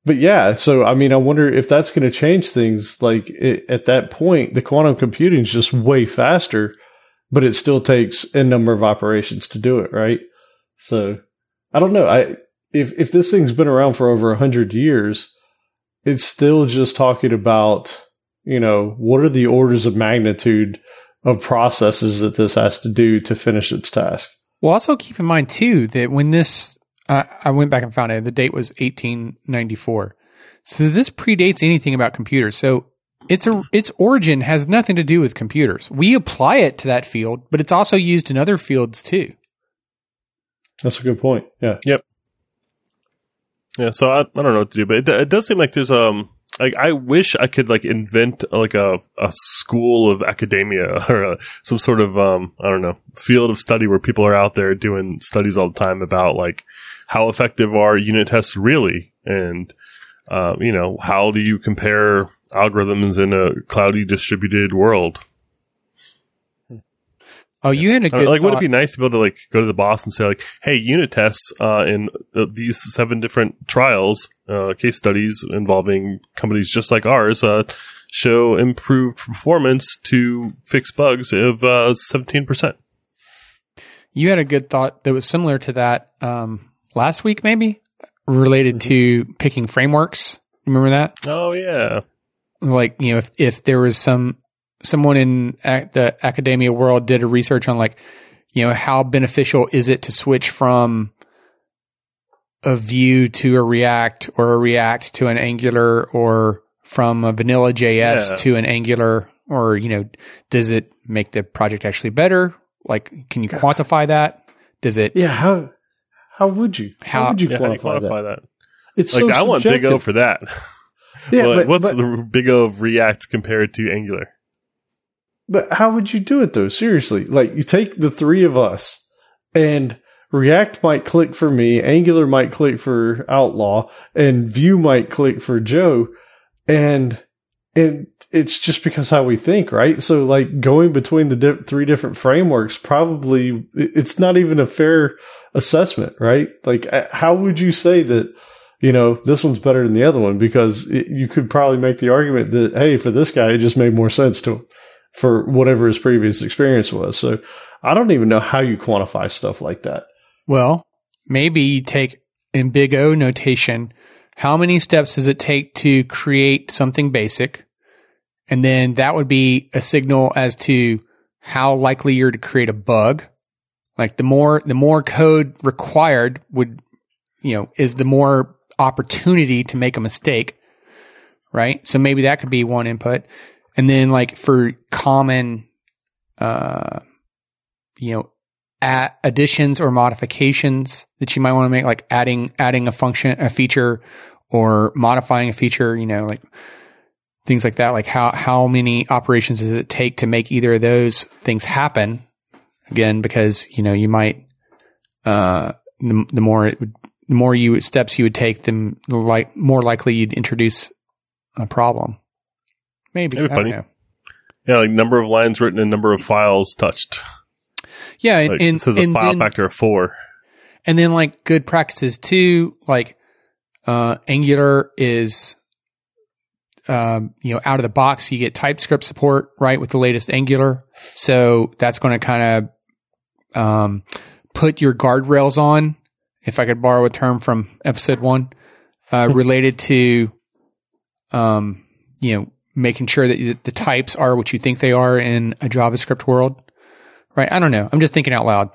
but yeah, so I mean, I wonder if that's going to change things. Like it, at that point, the quantum computing is just way faster, but it still takes a number of operations to do it, right? So I don't know. I if if this thing's been around for over a hundred years it's still just talking about, you know, what are the orders of magnitude of processes that this has to do to finish its task. Well, also keep in mind too that when this, uh, I went back and found it. The date was 1894, so this predates anything about computers. So its a, its origin has nothing to do with computers. We apply it to that field, but it's also used in other fields too. That's a good point. Yeah. Yep. Yeah, so I, I don't know what to do, but it, it does seem like there's um like I wish I could like invent like a a school of academia or a, some sort of um I don't know field of study where people are out there doing studies all the time about like how effective are unit tests really and uh, you know how do you compare algorithms in a cloudy distributed world? Oh, you had a good like, would it be nice to be able to like go to the boss and say like, "Hey, unit tests uh, in uh, these seven different trials, uh, case studies involving companies just like ours, uh, show improved performance to fix bugs of uh, seventeen percent." You had a good thought that was similar to that um, last week, maybe related mm-hmm. to picking frameworks. Remember that? Oh yeah, Like, you know, if, if there was some someone in ac- the academia world did a research on like, you know, how beneficial is it to switch from a Vue to a React or a React to an Angular or from a vanilla JS Yeah. to an Angular or, you know, does it make the project actually better? Like, can you quantify that? Does it? Yeah, how how would you? How, How- would you yeah. You quantify, that? that? It's Like, so I want Big O for that. Yeah, But but, what's but, the Big O of React compared to Angular? but how would you do it though? Seriously, like you take the three of us, and React might click for me, Angular might click for Outlaw, and Vue might click for Joe, and and it's just because how we think, right? So like going between the di- three different frameworks, probably it's not even a fair assessment, right? Like how would you say that? You know, this one's better than the other one because it, you could probably make the argument that, hey, for this guy, it just made more sense to him for whatever his previous experience was. So I don't even know how you quantify stuff like that. Well, maybe take in big O notation, how many steps does it take to create something basic? And then that would be a signal as to how likely you're to create a bug. Like the more, the more code required would, you know, is the more opportunity to make a mistake. Right. So maybe that could be one input. And then like for common, uh, you know, at additions or modifications that you might want to make, like adding adding a function, a feature, or modifying a feature. You know, like things like that. Like how how many operations does it take to make either of those things happen? Again, because you know you might uh, the, the more it would, the more you steps you would take, the like more likely you'd introduce a problem. Maybe, That'd be funny. know. Yeah, like number of lines written and number of files touched. Yeah, and, Like, and, it says a file then- factor of four. And then like good practices too, like uh, Angular is, um, you know, out of the box, you get TypeScript support, right, with the latest Angular. So that's going to kind of um, put your guardrails on, if I could borrow a term from episode one, uh, related to, um, you know, making sure that the types are what you think they are in a JavaScript world, right? I don't know. I'm just thinking out loud.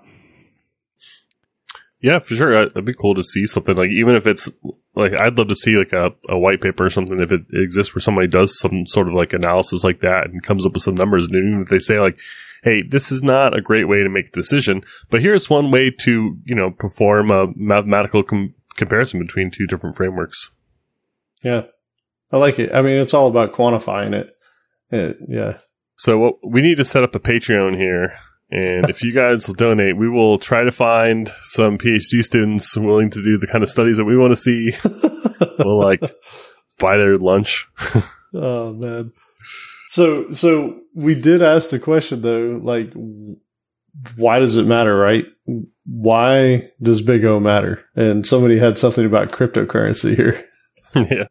Yeah, for sure. Uh, that'd be cool to see something like even if it's like I'd love to see like a, a white paper or something if it exists where somebody does some sort of like analysis like that and comes up with some numbers and even if they say like, hey, this is not a great way to make a decision, but here's one way to you know perform a mathematical com- comparison between two different frameworks. Yeah. I like it. I mean, it's all about quantifying it. It- yeah. So what we need to set up a Patreon here. And if you guys will donate, we will try to find some PhD students willing to do the kind of studies that we want to see. we'll like buy their lunch. oh man. So so we did ask the question though, like why does it matter, right? Why does Big O matter? And somebody had something about cryptocurrency here. yeah.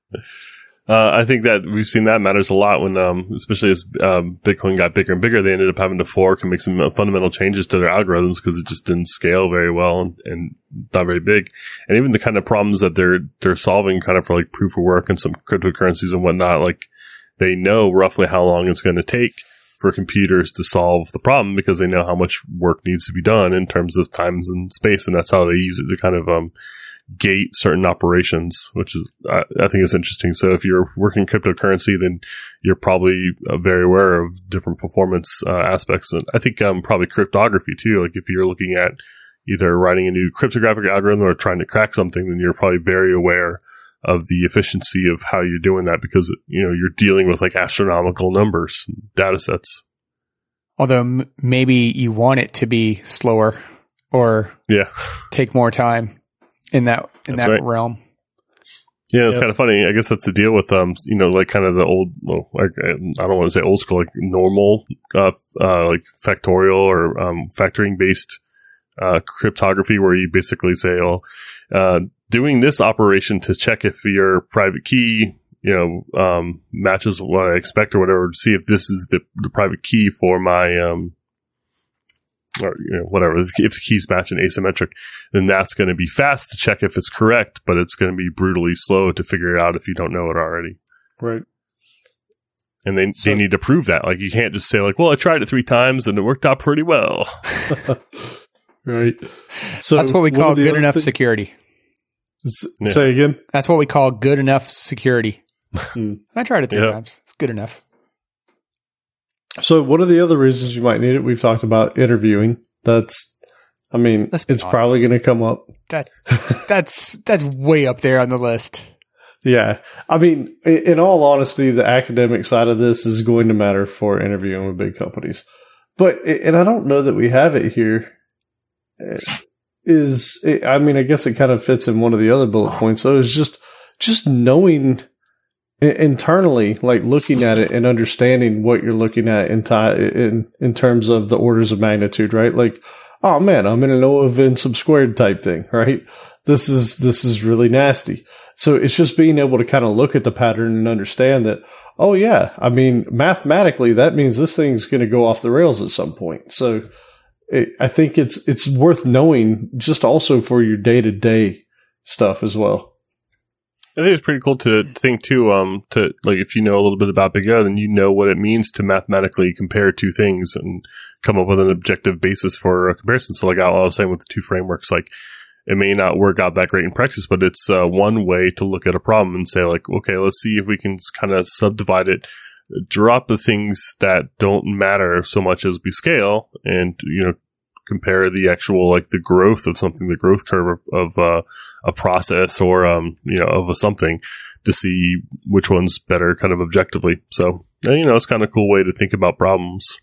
Uh, I think that we've seen that matters a lot when, um, especially as um, Bitcoin got bigger and bigger, they ended up having to fork and make some fundamental changes to their algorithms because it just didn't scale very well and, and not very big. And even the kind of problems that they're they're solving, kind of for like proof of work and some cryptocurrencies and whatnot, like they know roughly how long it's going to take for computers to solve the problem because they know how much work needs to be done in terms of times and space, and that's how they use it to kind of um, gate certain operations, which is I, I think is interesting. So if you're working cryptocurrency, then you're probably uh, very aware of different performance uh, aspects, and I think um, probably cryptography too. Like if you're looking at either writing a new cryptographic algorithm or trying to crack something, then you're probably very aware of the efficiency of how you're doing that because you know you're dealing with like astronomical numbers, data sets. Although m- maybe you want it to be slower or Yeah, take more time in that in That's that right. realm. yeah, it's Yep. kind of funny. I guess that's the deal with um, you know, like kind of the old, well, like I don't want to say old school, like normal, uh, f- uh like factorial or um, factoring based uh, cryptography, where you basically say, "Oh, uh, doing this operation to check if your private key, you know, um, matches what I expect or whatever, to see if this is the, the private key for my, um, or you know, whatever. If the keys match an asymmetric, then that's going to be fast to check if it's correct, but it's going to be brutally slow to figure it out if you don't know it already. Right. And they So- they need to prove that. Like you can't just say like, well, I tried it three times and it worked out pretty well. right. So That's what we call of the good enough thi- security. S- Yeah. Say again. That's what we call good enough security. Hmm. I tried it three Yeah. times. It's good enough. So one of the other reasons you might need it, we've talked about interviewing. That's, I mean, it's honest. probably going to come up. That that's that's way up there on the list. Yeah. I mean, in all honesty, the academic side of this is going to matter for interviewing with big companies. But, and I don't know that we have it here. eh, I mean, I guess it kind of fits in one of the other bullet points. So it's just, just knowing internally, like looking at it and understanding what you're looking at in, ti- in, in terms of the orders of magnitude, right? Like, oh man, I'm in an O of n sub squared type thing, right? This is, this is really nasty. So it's just being able to kind of look at the pattern and understand that, oh yeah, I mean, mathematically, that means this thing's going to go off the rails at some point. So it, I think it's, it's worth knowing just also for your day to day stuff as well. I think it's pretty cool to think too. Um, to like if you know a little bit about Big O, then you know what it means to mathematically compare two things and come up with an objective basis for a comparison. So, like I was saying with the two frameworks, like it may not work out that great in practice, but it's uh, one way to look at a problem and say, like, okay, let's see if we can kind of subdivide it, drop the things that don't matter so much as we scale, and you know compare the actual like the growth of something, the growth curve of, of uh, a process or um, you know of a something to see which one's better kind of objectively. So and, you know it's kind of a cool way to think about problems.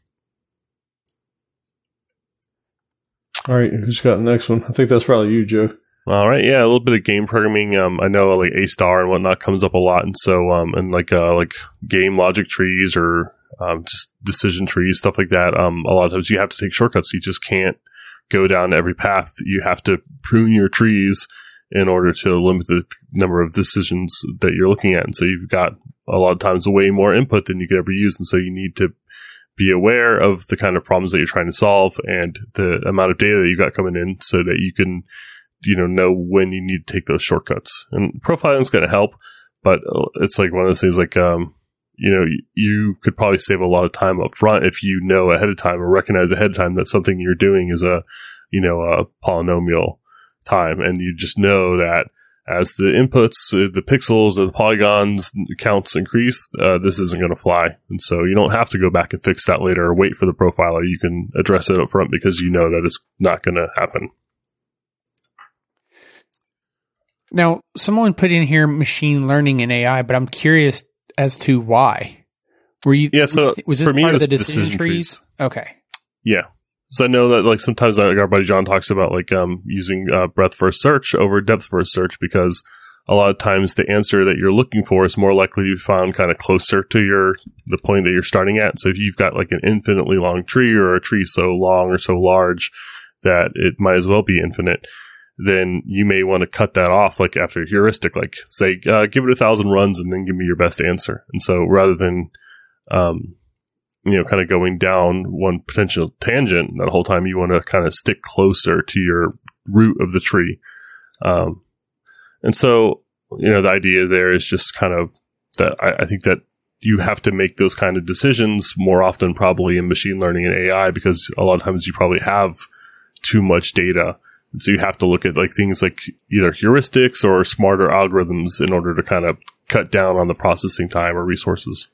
All right. Who's got the next one? I think that's probably you, Joe. All right, yeah, a little bit of game programming. Um, I know like A star and whatnot comes up a lot, and so um, and like uh, like game logic trees or um, just decision trees, stuff like that. Um, a lot of times you have to take shortcuts. You just can't go down every path. You have to prune your trees in order to limit the number of decisions that you're looking at. And so you've got a lot of times way more input than you could ever use, and so you need to be aware of the kind of problems that you're trying to solve and the amount of data that you got coming in, so that you can you know know when you need to take those shortcuts. And profiling is going to help, but it's like one of those things like um you know you, could probably save a lot of time up front if you know ahead of time or recognize ahead of time that something you're doing is a you know a polynomial time. And you just know that as the inputs uh, the pixels or the polygons counts increase uh, this isn't going to fly. And so you don't have to go back and fix that later or wait for the profiler you can address it up front because you know that it's not going to happen. Now, someone put in here machine learning and AI, but I'm curious as to why. Were you? Yeah, so was this for me, part it of the decision, decision trees? Okay. Yeah. So I know that like sometimes like our buddy John talks about like um using uh, breadth first search over depth first search because a lot of times the answer that you're looking for is more likely to be found kind of closer to your the point that you're starting at. So if you've got like an infinitely long tree or a tree so long or so large that it might as well be infinite, then you may want to cut that off like after heuristic, like say uh, give it a thousand runs and then give me your best answer. And so rather than um, you know, kind of going down one potential tangent that whole time, you want to kind of stick closer to your root of the tree. Um, and so, you know, the idea there is just kind of that I, I think that you have to make those kind of decisions more often, probably in machine learning and AI, because a lot of times you probably have too much data. And so you have to look at like things like either heuristics or smarter algorithms in order to kind of cut down on the processing time or resources.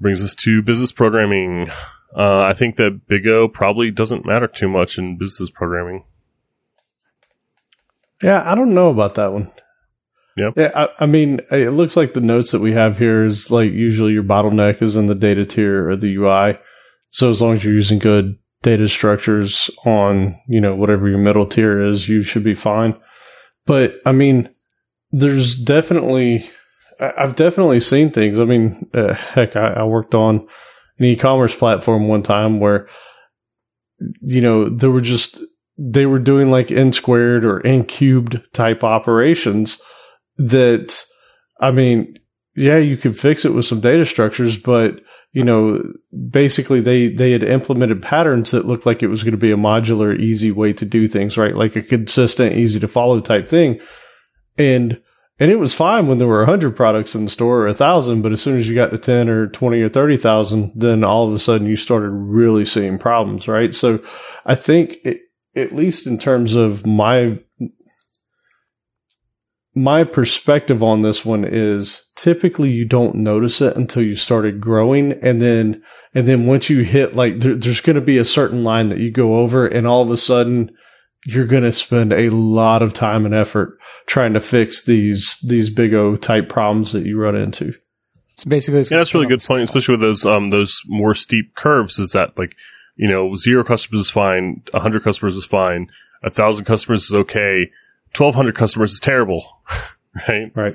brings us to business programming. Uh, I think that Big O probably doesn't matter too much in business programming. Yeah, I don't know about that one. Yep. Yeah, I, I mean, it looks like the notes that we have here is like usually your bottleneck is in the data tier or the UI. So as long as you're using good data structures on, you know, whatever your middle tier is, you should be fine. But I mean, there's definitely, I've definitely seen things. I mean, uh, heck, I, I worked on an e-commerce platform one time where, you know, there were just, they were doing like n squared or n cubed type operations that, I mean, yeah, you could fix it with some data structures, but you know, basically they, they had implemented patterns that looked like it was going to be a modular, easy way to do things, right? Like a consistent, easy to follow type thing. And, and it was fine when there were 100 products in the store or a thousand, but as soon as you got to 10 or 20 or 30,000, then all of a sudden you started really seeing problems, right? So I think it, at least in terms of my my perspective on this one is typically you don't notice it until you started growing and then and then once you hit like there, there's going to be a certain line that you go over and all of a sudden you're going to spend a lot of time and effort trying to fix these these big O type problems that you run into. So basically, yeah, that's really good point, especially with those um those more steep curves. Is that like you know zero customers is fine, hundred customers is fine, a thousand customers is okay, 1200 customers is terrible, right? Right.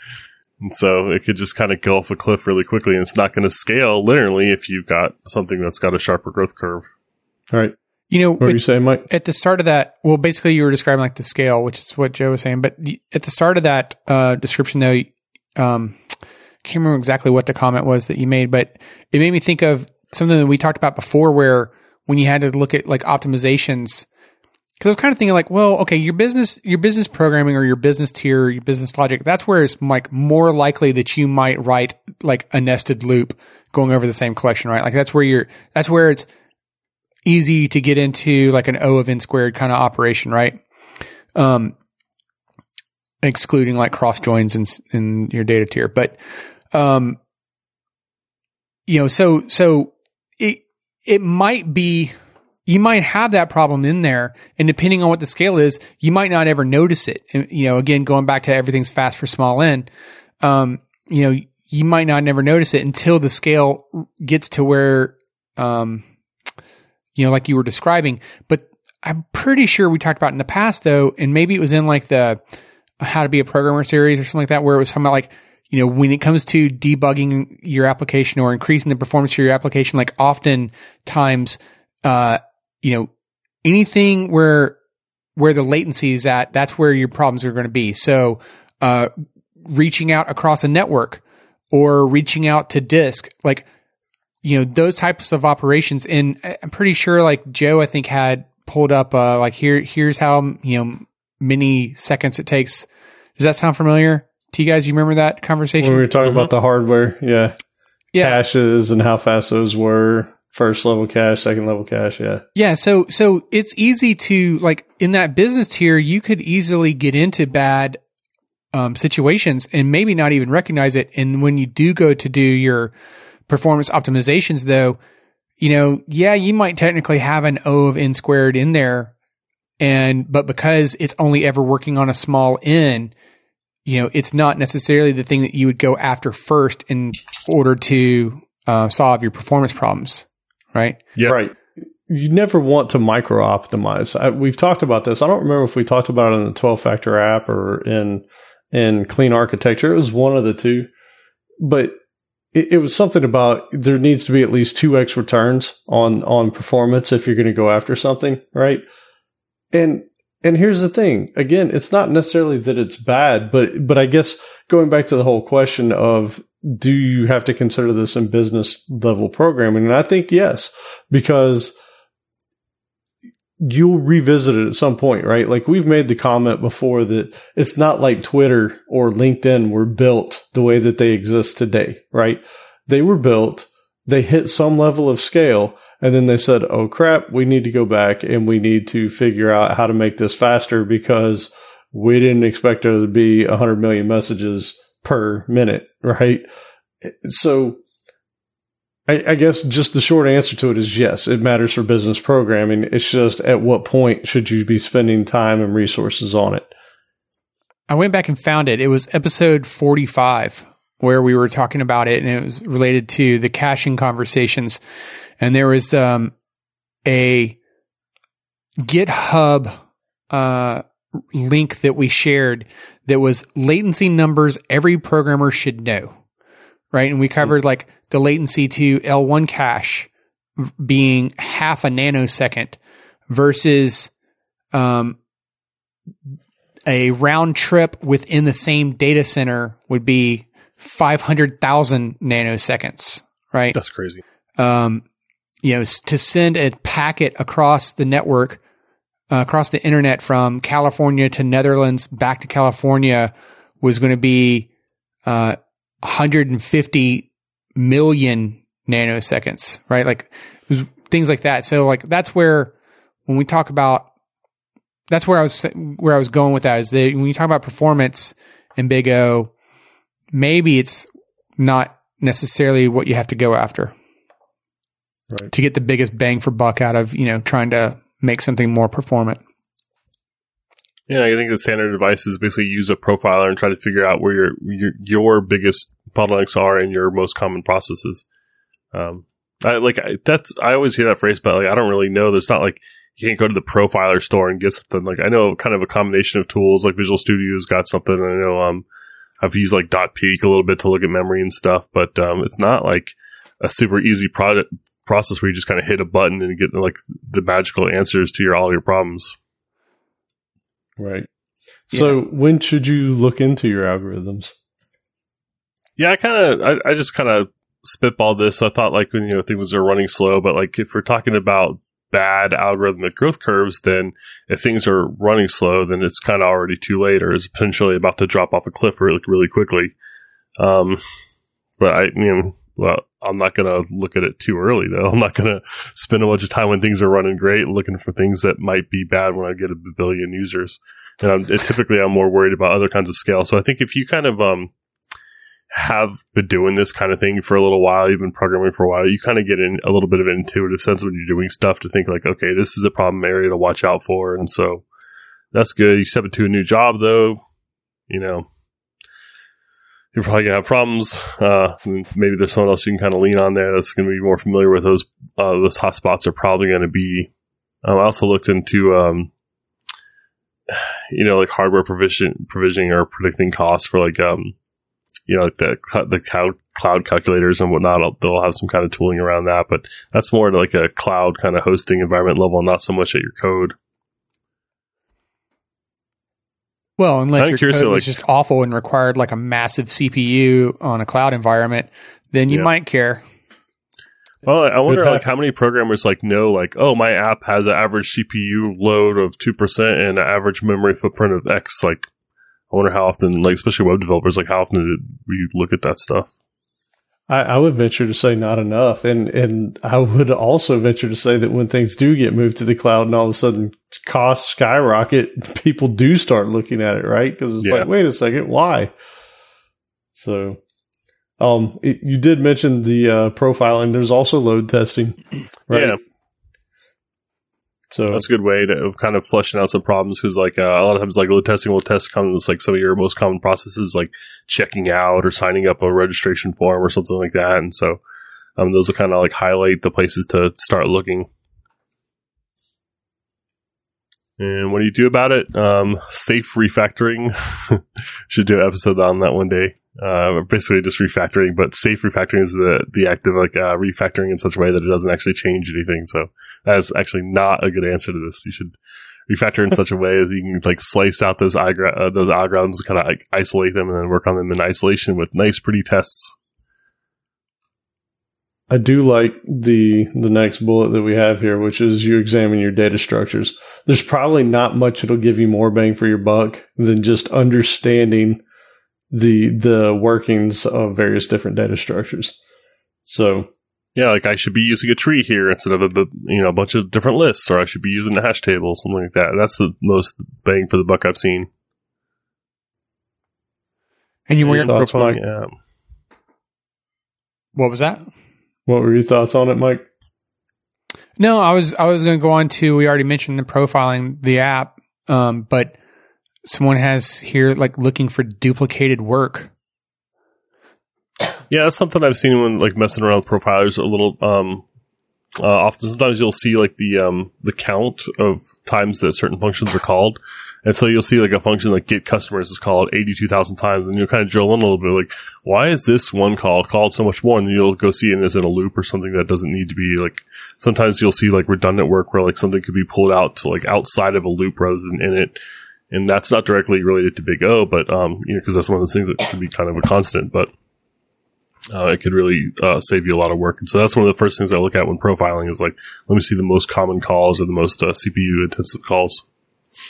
And so it could just kind of go off a cliff really quickly and it's not going to scale linearly if you've got something that's got a sharper growth curve. All right. You know, what are you saying, Mike? At the start of that, well, basically you were describing like the scale, which is what Joe was saying. But at the start of that uh, description, though, um, can't remember exactly what the comment was that you made, but it made me think of something that we talked about before, where when you had to look at like optimizations, because I was kind of thinking like, well, okay, your business, your business programming or your business tier, your business logic, that's where it's like more likely that you might write like a nested loop going over the same collection, right? Like that's where you're, that's where it's easy to get into like an O of n squared kind of operation, right? Um, excluding like cross joins in, in your data tier, but, um, you know, so, so it, it might be, you might have that problem in there. And depending on what the scale is, you might not ever notice it. And, you know, again, going back to everything's fast for small n, um, you know, you might not never notice it until the scale gets to where, um, you know, like you were describing. But I'm pretty sure we talked about in the past though, and maybe it was in like the how to be a programmer series or something like that, where it was talking about like, you know, when it comes to debugging your application or increasing the performance of your application, like oftentimes, uh, you know, anything where, where the latency is at, that's where your problems are going to be. So, uh, reaching out across a network or reaching out to disk, like, you know, those types of operations. And I'm pretty sure like Joe, I think had pulled up, uh, like here, here's how, you know, many seconds it takes. Does that sound familiar to you guys? You remember that conversation? When we were talking mm-hmm. about the hardware. Yeah. Yeah. Caches and how fast those were first level cache, second level cache. Yeah. Yeah. So, so it's easy to like in that business tier, you could easily get into bad um, situations and maybe not even recognize it. And when you do go to do your performance optimizations, though, you know, yeah, you might technically have an O of n squared in there. And, but because it's only ever working on a small n, you know, it's not necessarily the thing that you would go after first in order to uh, solve your performance problems right? Yeah. Right. You never want to micro optimize. We've talked about this. I don't remember if we talked about it in the 12 factor app or in, in clean architecture. It was one of the two, but it, it was something about there needs to be at least two X returns on, on performance if you're going to go after something, right? And, and here's the thing. Again, it's not necessarily that it's bad, but, but I guess going back to the whole question of do you have to consider this in business level programming? And I think yes, because you'll revisit it at some point, right? Like we've made the comment before that it's not like Twitter or LinkedIn were built the way that they exist today, right? They were built, they hit some level of scale, and then they said, oh crap, we need to go back and we need to figure out how to make this faster because we didn't expect there to be 100 million messages per minute, right? So I, I, guess just the short answer to it is yes, it matters for business programming. It's just at what point should you be spending time and resources on it? I went back and found it. It was episode 45 where we were talking about it and it was related to the caching conversations. And there was um, a GitHub uh, link that we shared that was latency numbers every programmer should know. Right. And we covered like the latency to L1 cache being half a nanosecond versus um, a round trip within the same data center would be 500,000 nanoseconds, right? That's crazy. Um, you know, to send a packet across the network, uh, across the internet from California to Netherlands back to California was going to be uh, 150 million nanoseconds, right? Like things like that. So like that's where when we talk about that's where I was where I was going with that is that when you talk about performance in Big O, maybe it's not necessarily what you have to go after right. to get the biggest bang for buck out of you know trying to make something more performant. Yeah, I think the standard device is basically use a profiler and try to figure out where your your, your biggest bottlenecks are in your most common processes. Um, I like I, that's I always hear that phrase, but like I don't really know. There's not like you can't go to the profiler store and get something. Like I know kind of a combination of tools like Visual Studio's got something. I know um I've used like dotPeek a little bit to look at memory and stuff, but um it's not like a super easy product process where you just kind of hit a button and get like the magical answers to your all your problems. Right. So yeah. when should you look into your algorithms? Yeah, I kind of, I, I just kind of spitball this. I thought like when you know things are running slow, but like if we're talking about bad algorithmic growth curves, then if things are running slow, then it's kind of already too late, or is potentially about to drop off a cliff really, really quickly. Um, but I mean, well, I'm not going to look at it too early though. I'm not going to spend a bunch of time when things are running great looking for things that might be bad when I get a billion users. And I'm, typically I'm more worried about other kinds of scale. So I think if you kind of, um, have been doing this kind of thing for a little while, you've been programming for a while, you kind of get in a little bit of an intuitive sense when you're doing stuff to think like, okay, this is a problem area to watch out for. And so that's good. You step into a new job though, you know, you're probably gonna have problems. Uh, maybe there's someone else you can kind of lean on there that's to be more familiar with those. Uh, those hotspots are probably to be. Um, I also looked into, um, you know, like hardware provision, provisioning or predicting costs for like, um, you know, like the the cloud cloud calculators and whatnot. They'll have some kind of tooling around that, but that's more like a cloud kind of hosting environment level, not so much at your code. Well, unless your code like, was just awful and required like a massive CPU on a cloud environment, then you yeah. might care. Well, I wonder like how many programmers like know like, oh, my app has an average CPU load of two percent and an average memory footprint of X. Like, I wonder how often, like especially web developers, like how often do we look at that stuff? I, I, would venture to say not enough, and and I would also venture to say that when things do get moved to the cloud and all of a sudden costs skyrocket, people do start looking at it, right? Because it's yeah. like, wait a second, why? So, um, it, you did mention the uh, profiling. There's also load testing, right? Yeah. So that's a good way to of kind of flushing out some problems because like uh, a lot of times like load testing will test comes like some of your most common processes like checking out or signing up a registration form or something like that, and so um, those will kind of like highlight the places to start looking. And what do you do about it? Um, safe refactoring. Should do an episode on that one day. Uh, basically just refactoring, but safe refactoring is the, the act of like, uh, refactoring in such a way that it doesn't actually change anything. So that is actually not a good answer to this. You should refactor in such a way as you can like slice out those, algor- uh, those algorithms, kind of like isolate them and then work on them in isolation with nice, pretty tests. I do like the the next bullet that we have here, which is you examine your data structures. There's probably not much that'll give you more bang for your buck than just understanding the the workings of various different data structures. So yeah, like I should be using a tree here instead of a you know a bunch of different lists, or I should be using a hash table, something like that. That's the most bang for the buck I've seen. And you were thoughts, Mike? Yeah. What was that? What were your thoughts on it, Mike? No, I was I was going to go on to. We already mentioned the profiling the app, um, but someone has here like looking for duplicated work. Yeah, that's something I've seen when like messing around with profilers a little. Um, uh, often, sometimes you'll see like the um, the count of times that certain functions are called, and so you'll see like a function like get customers is called eighty two thousand times, and you'll kind of drill in a little bit like why is this one call called so much more, and then you'll go see it as in a loop or something that doesn't need to be like. Sometimes you'll see like redundant work where like something could be pulled out to like outside of a loop rather than in it. And that's not directly related to Big O, but um, you know, because that's one of those things that can be kind of a constant. But uh, it could really uh, save you a lot of work. And so that's one of the first things I look at when profiling is like, let me see the most common calls or the most uh, CPU intensive calls.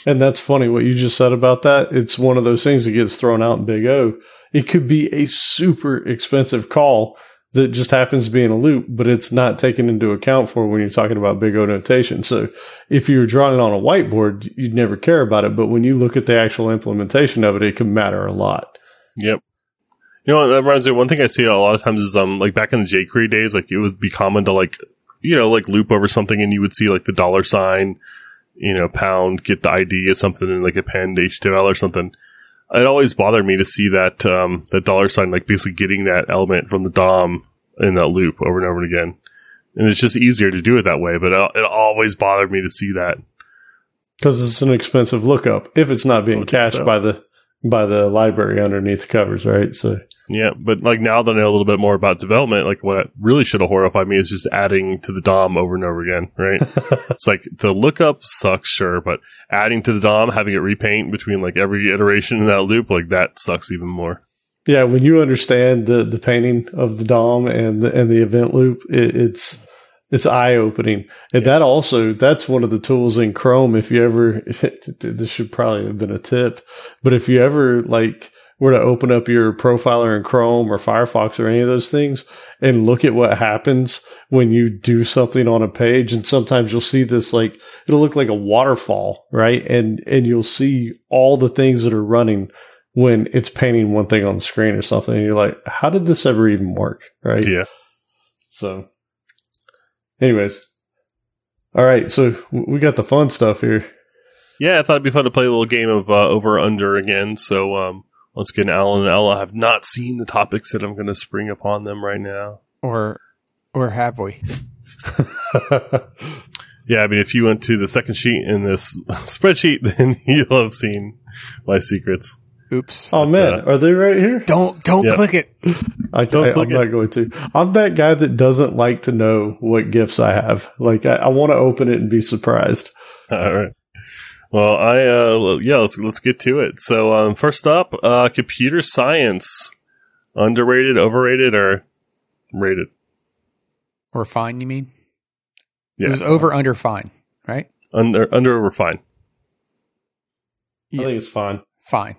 And that's funny what you just said about that. It's one of those things that gets thrown out in Big O. It could be a super expensive call that just happens to be in a loop, but it's not taken into account for when you're talking about Big O notation. So if you're drawing it on a whiteboard, you'd never care about it. But when you look at the actual implementation of it, it can matter a lot. Yep. You know, that reminds me. One thing I see a lot of times is um, like back in the jQuery days, like it would be common to like, you know, like loop over something, and you would see like the dollar sign, you know, pound, get the ID of something, and like a append HTML or something. It always bothered me to see that um, that dollar sign, like basically getting that element from the DOM in that loop over and over again. And it's just easier to do it that way, but it, it always bothered me to see that because it's an expensive lookup if it's not being cached so. by the by the library underneath the covers, right? So yeah, but like now that I know a little bit more about development, like what really should have horrified me is just adding to the DOM over and over again, right? it's like the lookup sucks, sure, but adding to the DOM, having it repaint between like every iteration in that loop, like that sucks even more. Yeah, when you understand the the painting of the DOM and the and the event loop, it, it's it's eye opening. And that also that's one of the tools in Chrome. If you ever, this should probably have been a tip, but if you ever like were to open up your profiler in Chrome or Firefox or any of those things and look at what happens when you do something on a page. And sometimes you'll see this like, it'll look like a waterfall, right? And, and you'll see all the things that are running when it's painting one thing on the screen or something. And you're like, how did this ever even work? Right. Yeah. So anyways. All right. So we got the fun stuff here. Yeah, I thought it'd be fun to play a little game of uh, over under again. So, um, once again, Allen and Ella have not seen the topics that I'm going to spring upon them right now. Or, or have we? yeah, I mean, if you went to the second sheet in this spreadsheet, then you'll have seen my secrets. Oops. Oh man, uh, are they right here? Don't don't yeah. click it. I, don't I, click I'm it. not going to. I'm that guy that doesn't like to know what gifts I have. Like I, I want to open it and be surprised. All right. Well, I uh, yeah, let's let's get to it. So um, first up, uh, computer science, underrated, overrated, or rated, or fine? You mean? Yeah. It was over, under, fine, right? Under, under, over, fine. Yeah. I think it's fine. Fine.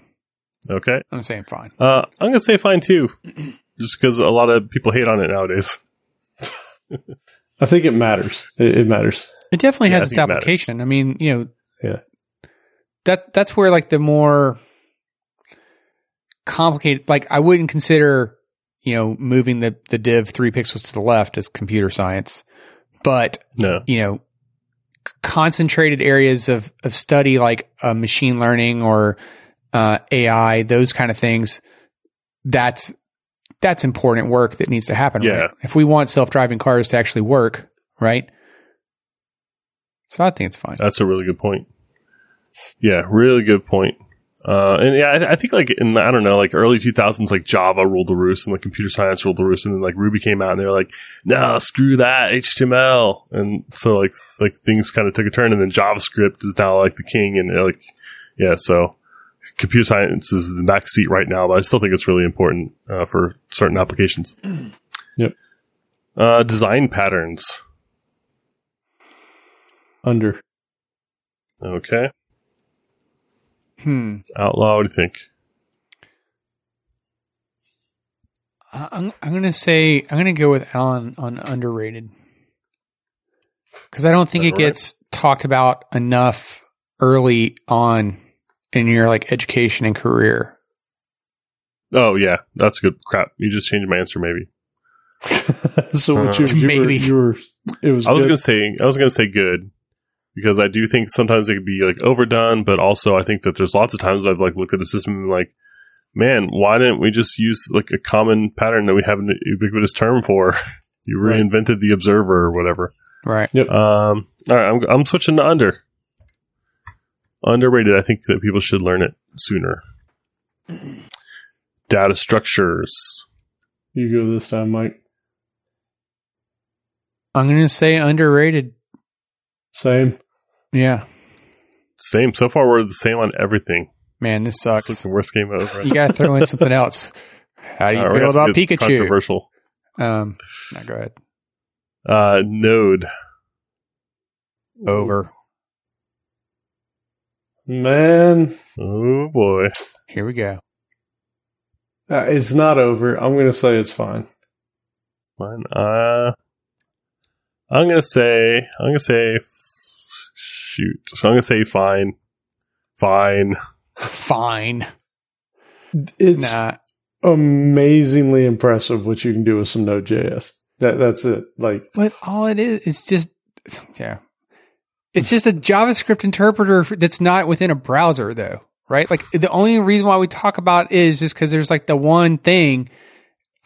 Okay. I'm saying fine. Uh, I'm gonna say fine too, just because a lot of people hate on it nowadays. I think it matters. It, it matters. It definitely yeah, has its application. I mean, you know, yeah that that's where like the more complicated like I wouldn't consider you know moving the the div 3 pixels to the left as computer science but no. you know concentrated areas of of study like uh, machine learning or uh, AI those kind of things that's that's important work that needs to happen yeah. Right? if we want self-driving cars to actually work right so I think it's fine that's a really good point yeah, really good point. Uh, and yeah, I, I, think like in I don't know, like early two thousands, like Java ruled the roost and like computer science ruled the roost, and then like Ruby came out and they were like, no, screw that HTML, and so like like things kind of took a turn, and then JavaScript is now like the king, and like yeah, so computer science is the back seat right now, but I still think it's really important uh, for certain applications. Yep. Uh, design patterns. Under. Okay. Hmm. Outlaw, what do you think? I'm I'm gonna say I'm gonna go with Allen on underrated because I don't think it gets talked about enough early on in your like education and career. Oh yeah, that's good crap. You just changed my answer, maybe. so what uh, you, you, maybe were, you were, it was. I was gonna say I was gonna say good, because I do think sometimes it could be like overdone, but also I think that there's lots of times that I've like looked at the system and like, man, why didn't we just use like a common pattern that we have an ubiquitous term for? you Right. reinvented the observer or whatever. Right. Um, all right, I'm, I'm switching to under. Underrated. I think that people should learn it sooner. Data structures. You go this time, Mike. I'm going to say underrated. Same. Yeah. Same. So far, we're the same on everything. Man, this It's like sucks. the worst game ever. You got to throw in something else. How do you All right, feel about get Pikachu? Controversial. Um, no, go ahead. Uh, Node. Over. Man, Oh boy. Here we go. uh, it's not over. I'm going to say it's fine. Fine. Uh, I'm gonna say. I'm gonna say. F- shoot. So I'm gonna say fine. Fine. Fine. It's Nah. amazingly impressive what you can do with some Node.js. That that's it. Like But all it is, it's just, yeah. It's just a JavaScript interpreter that's not within a browser, though, right? Like the only reason why we talk about it is just because there's like the one thing.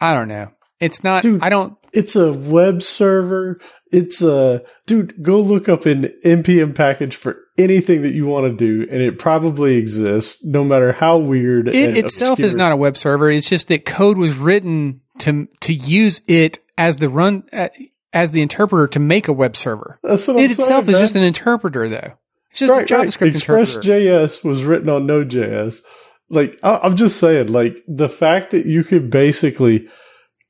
I don't know. It's not. Dude. I don't. it's a web server. It's a dude. Go look up an npm package for anything that you want to do, and it probably exists, no matter how weird. It and itself is not a web server. It's just that code was written to to use it as the run uh, as the interpreter to make a web server. That's what I'm it itself saying, is just an interpreter, though. It's just right, a right. JavaScript interpreter. Express.js was written on Node.js. Like I, I'm just saying, like the fact that you could basically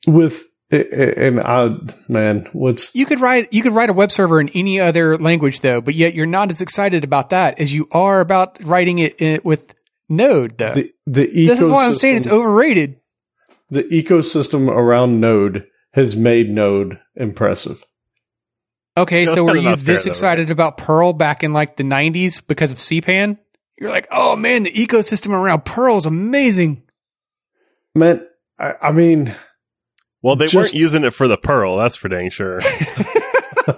with and I man, what's You could write you could write a web server in any other language though, but yet you're not as excited about that as you are about writing it in, with Node though. the the ecosystem? this is why I'm saying it's overrated. the ecosystem around Node has made Node impressive. Okay, That's so were you not fair, this though, excited about Perl back in like the 90s because of CPAN? You're like, "Oh man, the ecosystem around Perl is amazing." Man, I, I mean, Well, they Just- weren't using it for the pearl. That's for dang sure.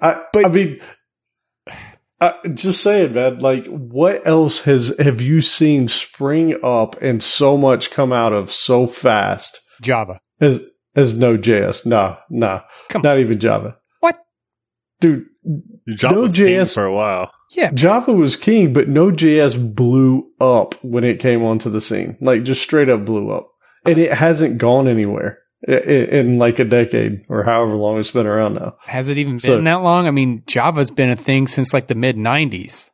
I, I mean, I, just saying, man. Like, what else has have you seen spring up and so much come out of so fast Java. as as Node.js? Nah, nah, Come not even Java. What? dude? Java was king for a while. Yeah. Java was king, but Node.js blew up when it came onto the scene. Like, just straight up blew up, and it hasn't gone anywhere i- i- in like a decade or however long it's been around now. Has it even been So- that long? I mean, Java's been a thing since like the mid 90s.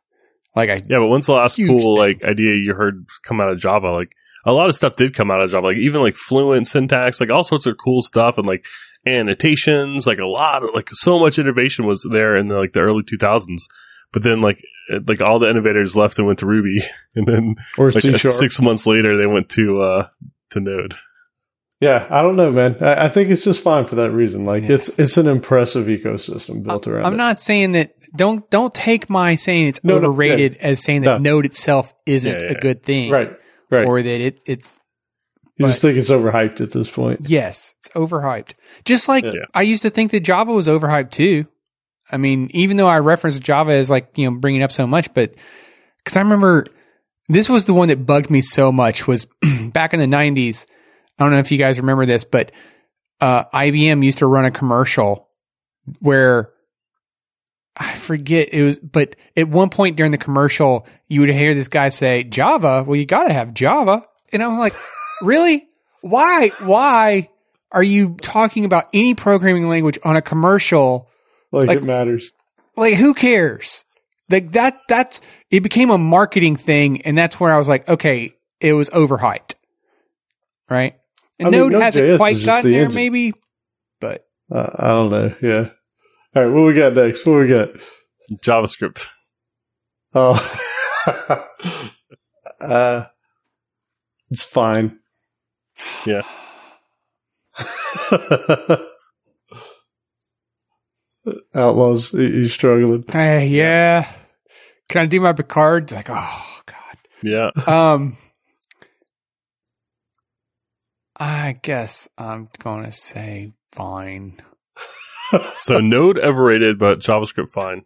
Like I Yeah, but when's the last cool thing. like idea you heard come out of Java? Like a lot of stuff did come out of Java, like even like fluent syntax, like all sorts of cool stuff, and like annotations, like a lot of like so much innovation was there in like the early 2000s. But then like like all the innovators left and went to Ruby, and then Or like C sharp. six months later they went to uh to Node. Yeah, I don't know, man. I, I think it's just fine for that reason. Like Yeah. it's it's an impressive ecosystem built around. I'm it. not saying that. Don't don't take my saying it's No, no, overrated as saying that No. Node itself isn't Yeah, yeah, a good thing, right, right. Or that it it's you just think it's overhyped at this point. yes, it's overhyped. Just like Yeah. I used to think that Java was overhyped too. I mean, even though I referenced Java as like you know bringing up so much, but because I remember this was the one that bugged me so much was back in the 90s. I don't know if you guys remember this, but uh, IBM used to run a commercial where I forget it was, but at one point during the commercial, you would hear this guy say, Java, well, you got to have Java. And I'm like, really? Why? Why are you talking about any programming language on a commercial? Like, Like- it matters. Like, who cares? Like that, that's, it became a marketing thing. And that's where I was like, okay, it was overhyped. Right. And I mean, Node hasn't quite gotten the there, engine. maybe, but Uh, I don't know. Yeah. All right. What we got next? What we got? JavaScript. Oh, uh, it's fine. Yeah. Outlaws, he- he's struggling. Hey, yeah. Can I do my Picard? Like, oh god. Yeah. Um, I guess I'm gonna say fine. So Node overrated, but JavaScript fine.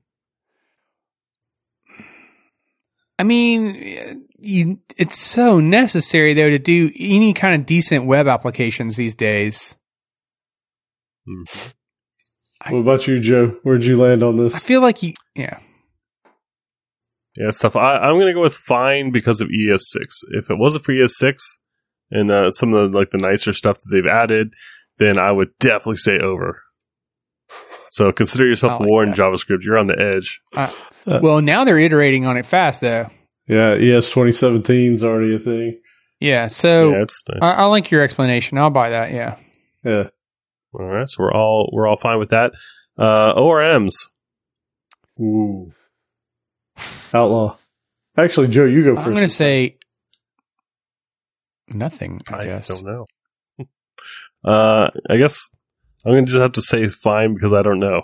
I mean, you, it's so necessary though to do any kind of decent web applications these days. Mhm. What about you, Joe? Where'd you land on this? I feel like you, yeah. Yeah, stuff. I, I'm going to go with fine because of ES6. If it wasn't for ES6 and uh, some of the like the nicer stuff that they've added, then I would definitely say over. So consider yourself I like war in that. JavaScript. You're on the edge. Well, now they're iterating on it fast though. Yeah, ES 2017 is already a thing. Yeah. So yeah, it's nice. I, I like your explanation. I'll buy that. Yeah. Yeah. all right, so we're all we're all fine with that. Uh, ORMs. Ooh. Outlaw. Actually, Joe, you go 1st I'm going to say nothing, I, guess. don't know. uh, I guess I'm going to just have to say fine because I don't know.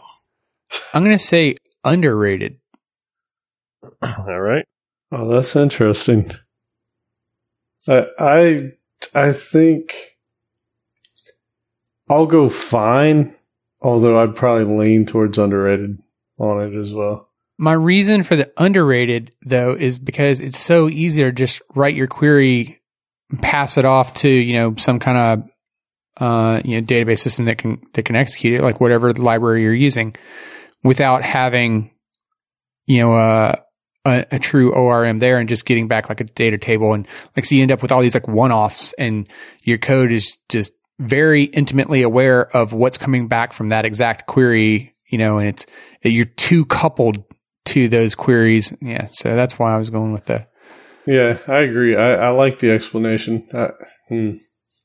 I'm going to say underrated. all right. Oh, that's interesting. I I I think I'll go fine, although I'd probably lean towards underrated on it as well. My reason for the underrated though is because it's so easy to just write your query, pass it off to, you know, some kind of uh, you know, database system that can that can execute it, like whatever library you're using, without having, you know, uh, a, a true ORM there and just getting back like a data table and like so you end up with all these like one offs and your code is just very intimately aware of what's coming back from that exact query, you know, and it's you're too coupled to those queries. Yeah, so that's why I was going with the Yeah, I agree. I, I like the explanation. I, hmm.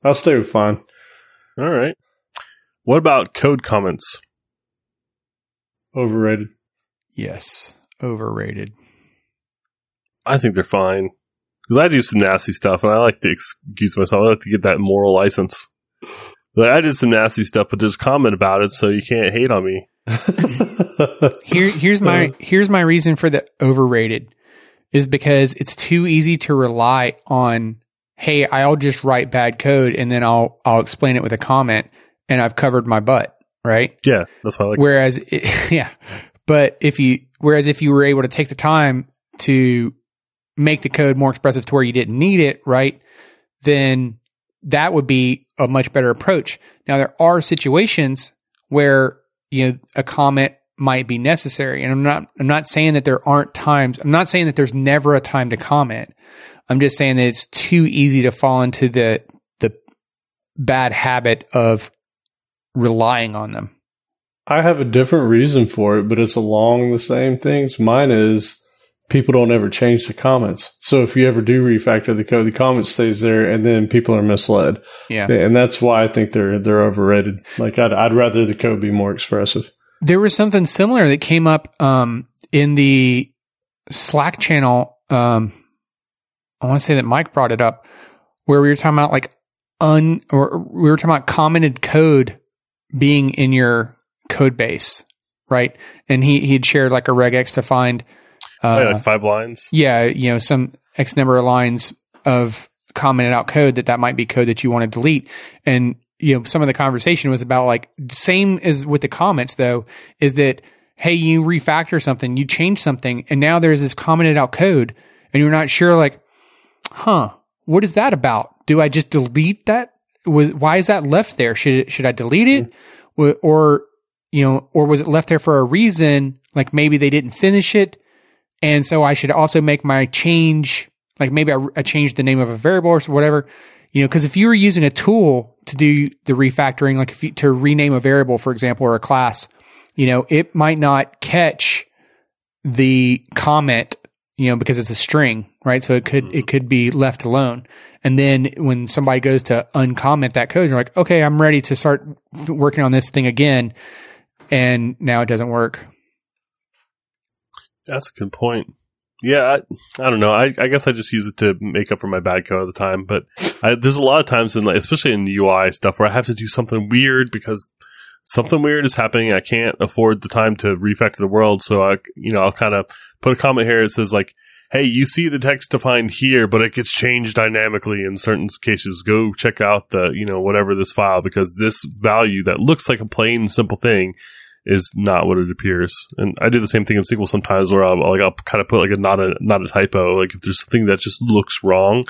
I'll stay with fine. All right. What about code comments? Overrated. yes, overrated. I think they're fine because I do some nasty stuff, and I like to excuse myself. I like to get that moral license. Like I did some nasty stuff, but there's comment about it, so you can't hate on me. Here, here's my here's my reason for the overrated is because it's too easy to rely on. Hey, I'll just write bad code and then I'll I'll explain it with a comment and I've covered my butt, right? Yeah, that's why I like. Whereas, it, yeah, but if you whereas if you were able to take the time to make the code more expressive to where you didn't need it, right? Then that would be a much better approach. Now there are situations where you know a comment might be necessary, and I'm not I'm not saying that there aren't times. I'm not saying that there's never a time to comment. I'm just saying that it's too easy to fall into the the bad habit of relying on them. I have a different reason for it, but it's along the same things. Mine is people don't ever change the comments. So if you ever do refactor the code, the comment stays there and then people are misled. Yeah. And that's why I think they're, they're overrated. Like I'd, I'd rather the code be more expressive. There was something similar that came up um, in the Slack channel. Um, I want to say that Mike brought it up, where we were talking about like un or we were talking about commented code being in your code base, right? And he he had shared like a regex to find, uh, like five lines. yeah, you know, some X number of lines of commented out code that that might be code that you want to delete. And, you know, some of the conversation was about like, same as with the comments though, is that, hey, you refactor something, you change something, and now there's this commented out code, and you're not sure, like, huh, what is that about? Do I just delete that? Why is that left there? Should should I delete it? Wa- Or, you know, or was it left there for a reason? Like maybe they didn't finish it. And so I should also make my change, like maybe I, I changed the name of a variable or whatever, you know, because if you were using a tool to do the refactoring, like if you, to rename a variable, for example, or a class, you know, it might not catch the comment, you know, because it's a string, right? So it could, it could be left alone. And then when somebody goes to uncomment that code, you're like, okay, I'm ready to start working on this thing again. And now it doesn't work. That's a good point. Yeah, I, I don't know. I, I guess I just use it to make up for my bad code all the time. But I, there's a lot of times in, like, especially in UI stuff, where I have to do something weird because something weird is happening. I can't afford the time to refactor the world, so I, you know, I'll kind of put a comment here. It says like, "Hey, you see the text defined here, but it gets changed dynamically in certain cases. Go check out the, you know, whatever this file because this value that looks like a plain simple thing." is not what it appears. And I do the same thing in SQL sometimes where I'll like I'll kind of put like a not a not a typo. Like if there's something that just looks wrong,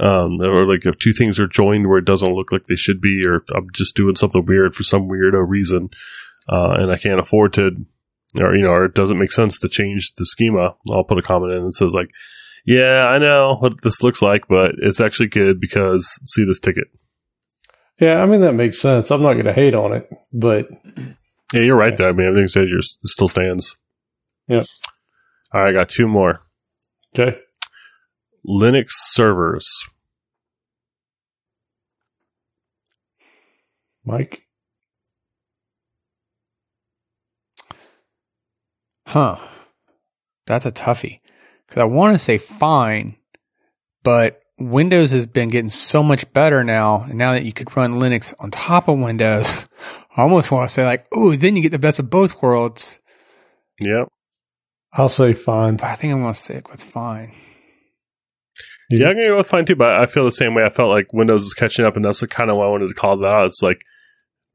um, or like if two things are joined where it doesn't look like they should be, or I'm just doing something weird for some weirdo reason, uh, and I can't afford to, or you know, or it doesn't make sense to change the schema. I'll put a comment in that says like, "Yeah, I know what this looks like, but it's actually good because see this ticket." Yeah, I mean that makes sense. I'm not going to hate on it, but Yeah, you're right there. I mean, everything you said yours still stands. Yep. All right, I got two more. okay. Linux servers. Mike. Huh. That's a toughie. Because I want to say fine, but Windows has been getting so much better now. And now that you could run Linux on top of Windows, I almost want to say like, oh, then you get the best of both worlds. Yep. I'll say fine. But I think I'm going to stick with fine. Yeah, I'm gonna go with fine too, but I feel the same way. I felt like Windows is catching up, and that's kind of why I wanted to call that out. It's like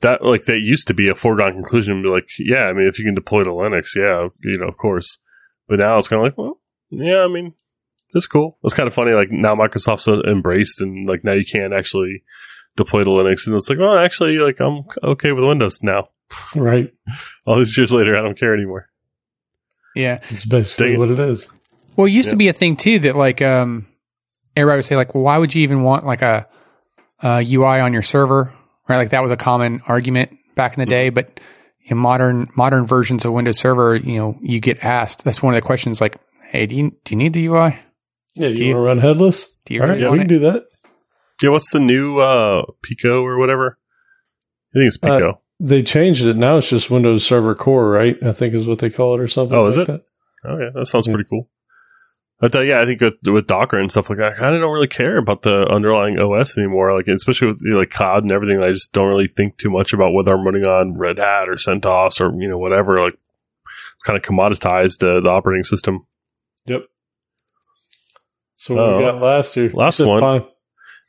that, like that used to be a foregone conclusion. Be like, yeah, I mean, if you can deploy to Linux, yeah, you know, of course. But now it's kind of like, well, yeah, I mean, it's cool. It's kind of funny. Like now Microsoft's embraced, and like now you can actually deploy to Linux, and it's like, well, actually, like I'm okay with Windows now. Right. All these years later, I don't care anymore. Yeah. It's basically Dang it. what it is. Well, it used Yeah. to be a thing too that like um, everybody would say like, well, why would you even want like a, a UI on your server? Right, like that was a common argument back in the day. But in modern modern versions of Windows Server, you know, you get asked. That's one of the questions. Like, hey, do you do you need the UI? Yeah, you, Do you- want to run headless? do you All right, really we can it? do that. Yeah, what's the new uh, Pico or whatever? I think it's Uh, Pico. They changed it. Now it's just Windows Server Core, right? I think is what they call it or something. Oh, is like it? That. Okay, that sounds Yeah. pretty cool. But uh, yeah, I think with, with Docker and stuff like that, I kind of don't really care about the underlying OS anymore. Like especially with you know, like cloud and everything, I just don't really think too much about whether I'm running on Red Hat or CentOS or you know whatever. Like it's kind of commoditized uh, the operating system. Yep. So what Oh. we got last year? Last one. Fine.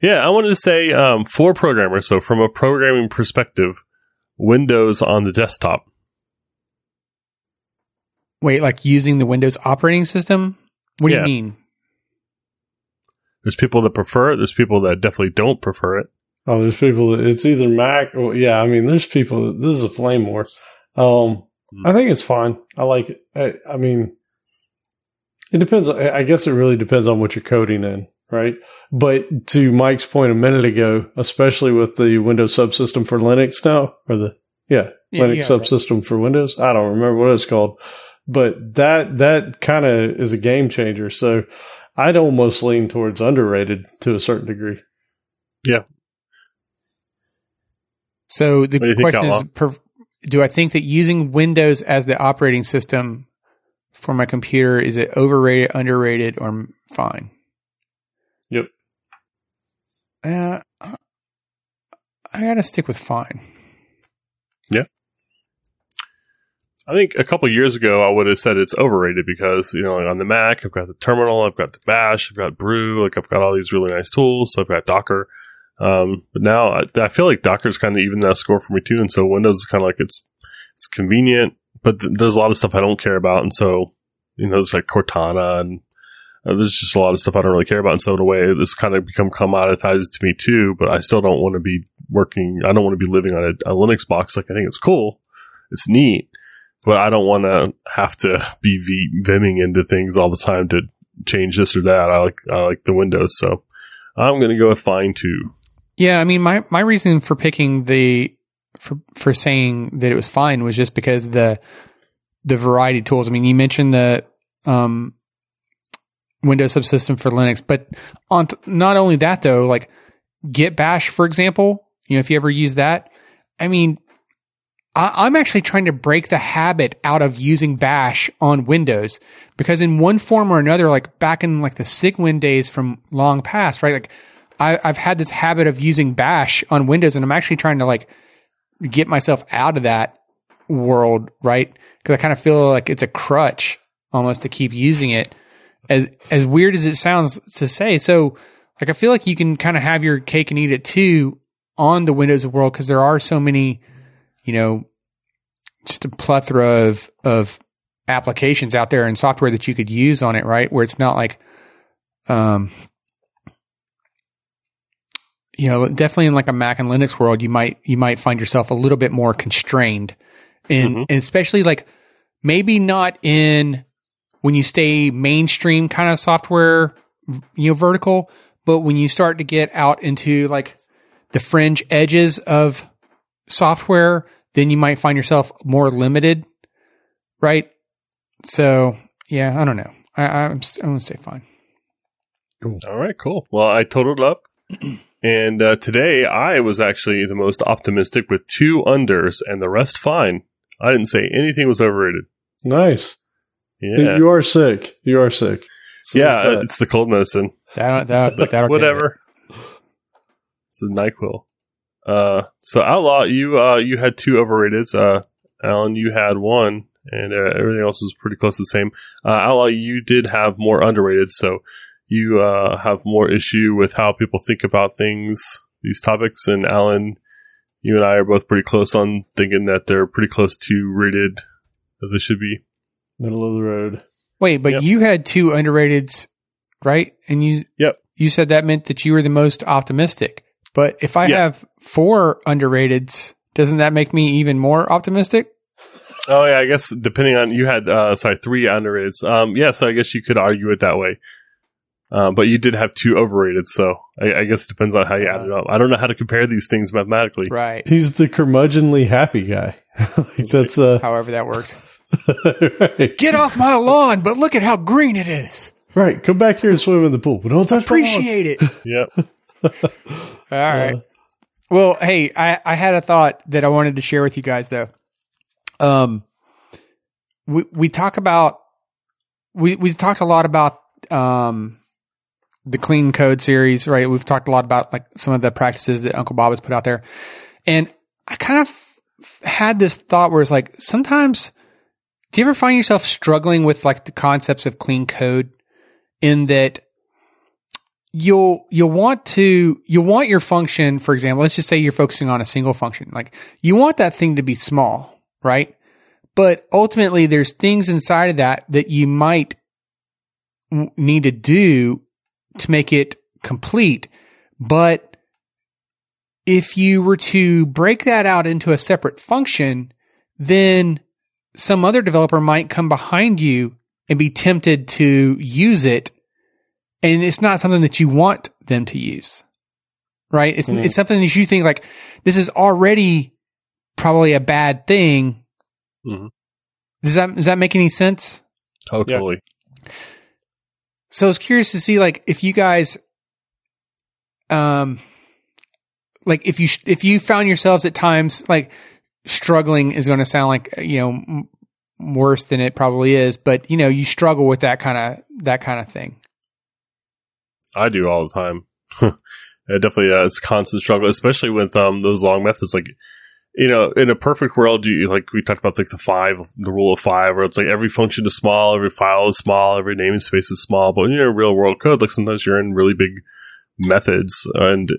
Yeah, I wanted to say um, for programmers. So from a programming perspective, Windows on the desktop. Wait, like using the Windows operating system? What do you mean? There's people that prefer it. There's people that definitely don't prefer it. Oh, there's people. That, it's either Mac or yeah. I mean, there's people. That, this is a flame war. Um, Hmm. I think it's fine. I like it. I, I mean, it depends. I I guess it really depends on what you're coding in, right? But to Mike's point a minute ago, especially with the Windows subsystem for Linux now, or the yeah, Yeah, Linux yeah, subsystem for Windows. I don't remember what it's called, but that that kind of is a game changer. So I'd almost lean towards underrated to a certain degree. Yeah. So the do question is, per, do I think that using Windows as the operating system for my computer is it overrated, underrated, or fine? Yep. Uh, I gotta stick with fine. I think a couple years ago I would have said it's overrated because you know like on the Mac I've got the terminal, I've got the Bash, I've got Brew, like I've got all these really nice tools. So I've got Docker, um, but now I, I feel like Docker's kind of even that score for me too. And so Windows is kind of like it's it's convenient, but th- there's a lot of stuff I don't care about, and so you know it's like Cortana and uh, there's just a lot of stuff I don't really care about. And so in a way, this kind of become commoditized to me too. But I still don't want to be working. I don't want to be living on a, a Linux box. Like I think it's cool, it's neat but I don't want to have to be v- vimming into things all the time to change this or that. I like I like the Windows, so I'm going to go with fine too. Yeah, I mean, my my reason for picking the for for saying that it was fine was just because the the variety of tools. I mean, you mentioned the um, Windows subsystem for Linux, but on t- not only that though, like Git Bash, for example. You know, if you ever use that, I mean, I, I'm actually trying to break the habit out of using Bash on Windows because in one form or another, like back in like the Cygwin days from long past, right? Like I, I've had this habit of using Bash on Windows, and I'm actually trying to like get myself out of that world, right? Because I kind of feel like it's a crutch almost to keep using it. As as weird as it sounds to say, so like I feel like you can kind of have your cake and eat it too on the Windows world because there are so many, you know, just a plethora of of applications out there and software that you could use on it, right? Where it's not like, um, you know, definitely in like a Mac and Linux world, you might you might find yourself a little bit more constrained, in Mhm. and especially like maybe not in when you stay mainstream kind of software, you know, vertical, but when you start to get out into like the fringe edges of software, then you might find yourself more limited, right? So yeah, I don't know. I, I'm s- I'm gonna say fine. Cool. All right, cool. Well, I totaled up. And uh, today I was actually the most optimistic with two unders and the rest fine. I didn't say anything was overrated. Nice. Yeah. You are sick. You are sick. So yeah, it's the cold medicine. That that that'll do it. whatever. It's a NyQuil. Uh, so Outlaw, you uh, you had two overrateds. Uh, Allen, you had one, and uh, everything else is pretty close to the same. Uh, Outlaw, you did have more underrated, so you uh, have more issue with how people think about things, these topics. And Allen, you and I are both pretty close on thinking that they're pretty close to rated as they should be. middle of the road. Wait, but Yep. you had two underrateds, right? And you Yep. you said that meant that you were the most optimistic. But if I Yeah. have four underrateds, doesn't that make me even more optimistic? Oh yeah, I guess depending on you had uh sorry three underrateds. Um, yeah, so I guess you could argue it that way. Um, but you did have two overrated, so I, I guess it depends on how you add it up. I don't know how to compare these things mathematically. Right. He's the curmudgeonly happy guy. like that's uh However that works. right. Get off my lawn, but look at how green it is. right. Come back here and swim in the pool, but don't touch my lawn. Appreciate it. Yep. All right. Well, hey, I, I had a thought that I wanted to share with you guys though. Um, we we talk about we we talked a lot about um the clean code series, right? We've talked a lot about like some of the practices that Uncle Bob has put out there, and I kind of f- had this thought where it's like sometimes do you ever find yourself struggling with like the concepts of clean code in that you'll you'll want to you'll want your function for example let's just say you're focusing on a single function. Like you want that thing to be small right? But ultimately there's things inside of that that you might need to do to make it complete. But if you were to break that out into a separate function then some other developer might come behind you and be tempted to use it and it's not something that you want them to use, right? It's Mhm. it's something that you think like this is already probably a bad thing. Mhm. Does that does that make any sense? Totally. So I was curious to see like if you guys, um, like if you if you found yourselves at times like struggling is going to sound like you know m- worse than it probably is, but you know you struggle with that kind of that kind of thing. I do all the time. it definitely uh, it's a constant struggle, especially with um those long methods. Like, you know, in a perfect world, you like we talked about like the five, the rule of five, where it's like every function is small, every file is small, every namespace is small. But when you're in real world code, like sometimes you're in really big methods, and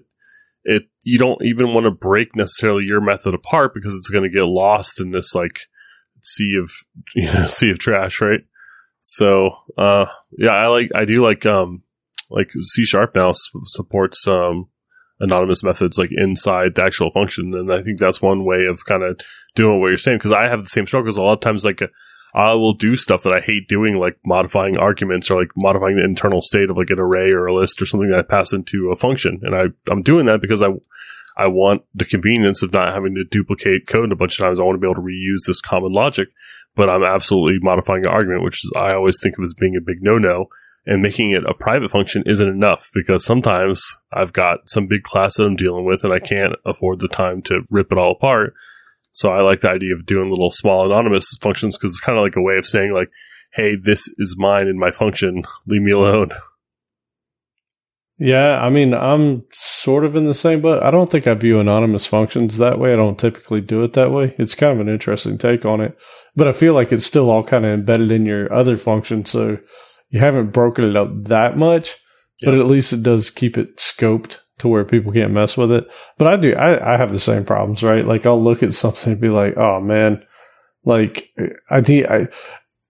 it you don't even want to break necessarily your method apart because it's going to get lost in this like sea of you know, sea of trash, right? So, uh, yeah, I like I do like um like C sharp now supports um, anonymous methods like inside the actual function, and I think that's one way of kind of doing what you're saying. Because I have the same struggles a lot of times. Like I will do stuff that I hate doing, like modifying arguments or like modifying the internal state of like an array or a list or something that I pass into a function, and I I'm doing that because I I want the convenience of not having to duplicate code a bunch of times. I want to be able to reuse this common logic, but I'm absolutely modifying an argument, which is I always think of as being a big no no and making it a private function isn't enough because sometimes I've got some big class that I'm dealing with and I can't afford the time to rip it all apart. So I like the idea of doing little small anonymous functions because it's kind of like a way of saying like, Hey, this is mine in my function. Leave me alone. Yeah, I mean, I'm sort of in the same boat. I don't think I view anonymous functions that way. I don't typically do it that way. It's kind of an interesting take on it, but I feel like it's still all kind of embedded in your other function. So you haven't broken it up that much, but at least it does keep it scoped to where people can't mess with it. But I do, I, I have the same problems, right? Like I'll look at something and be like, oh man, Like I need I.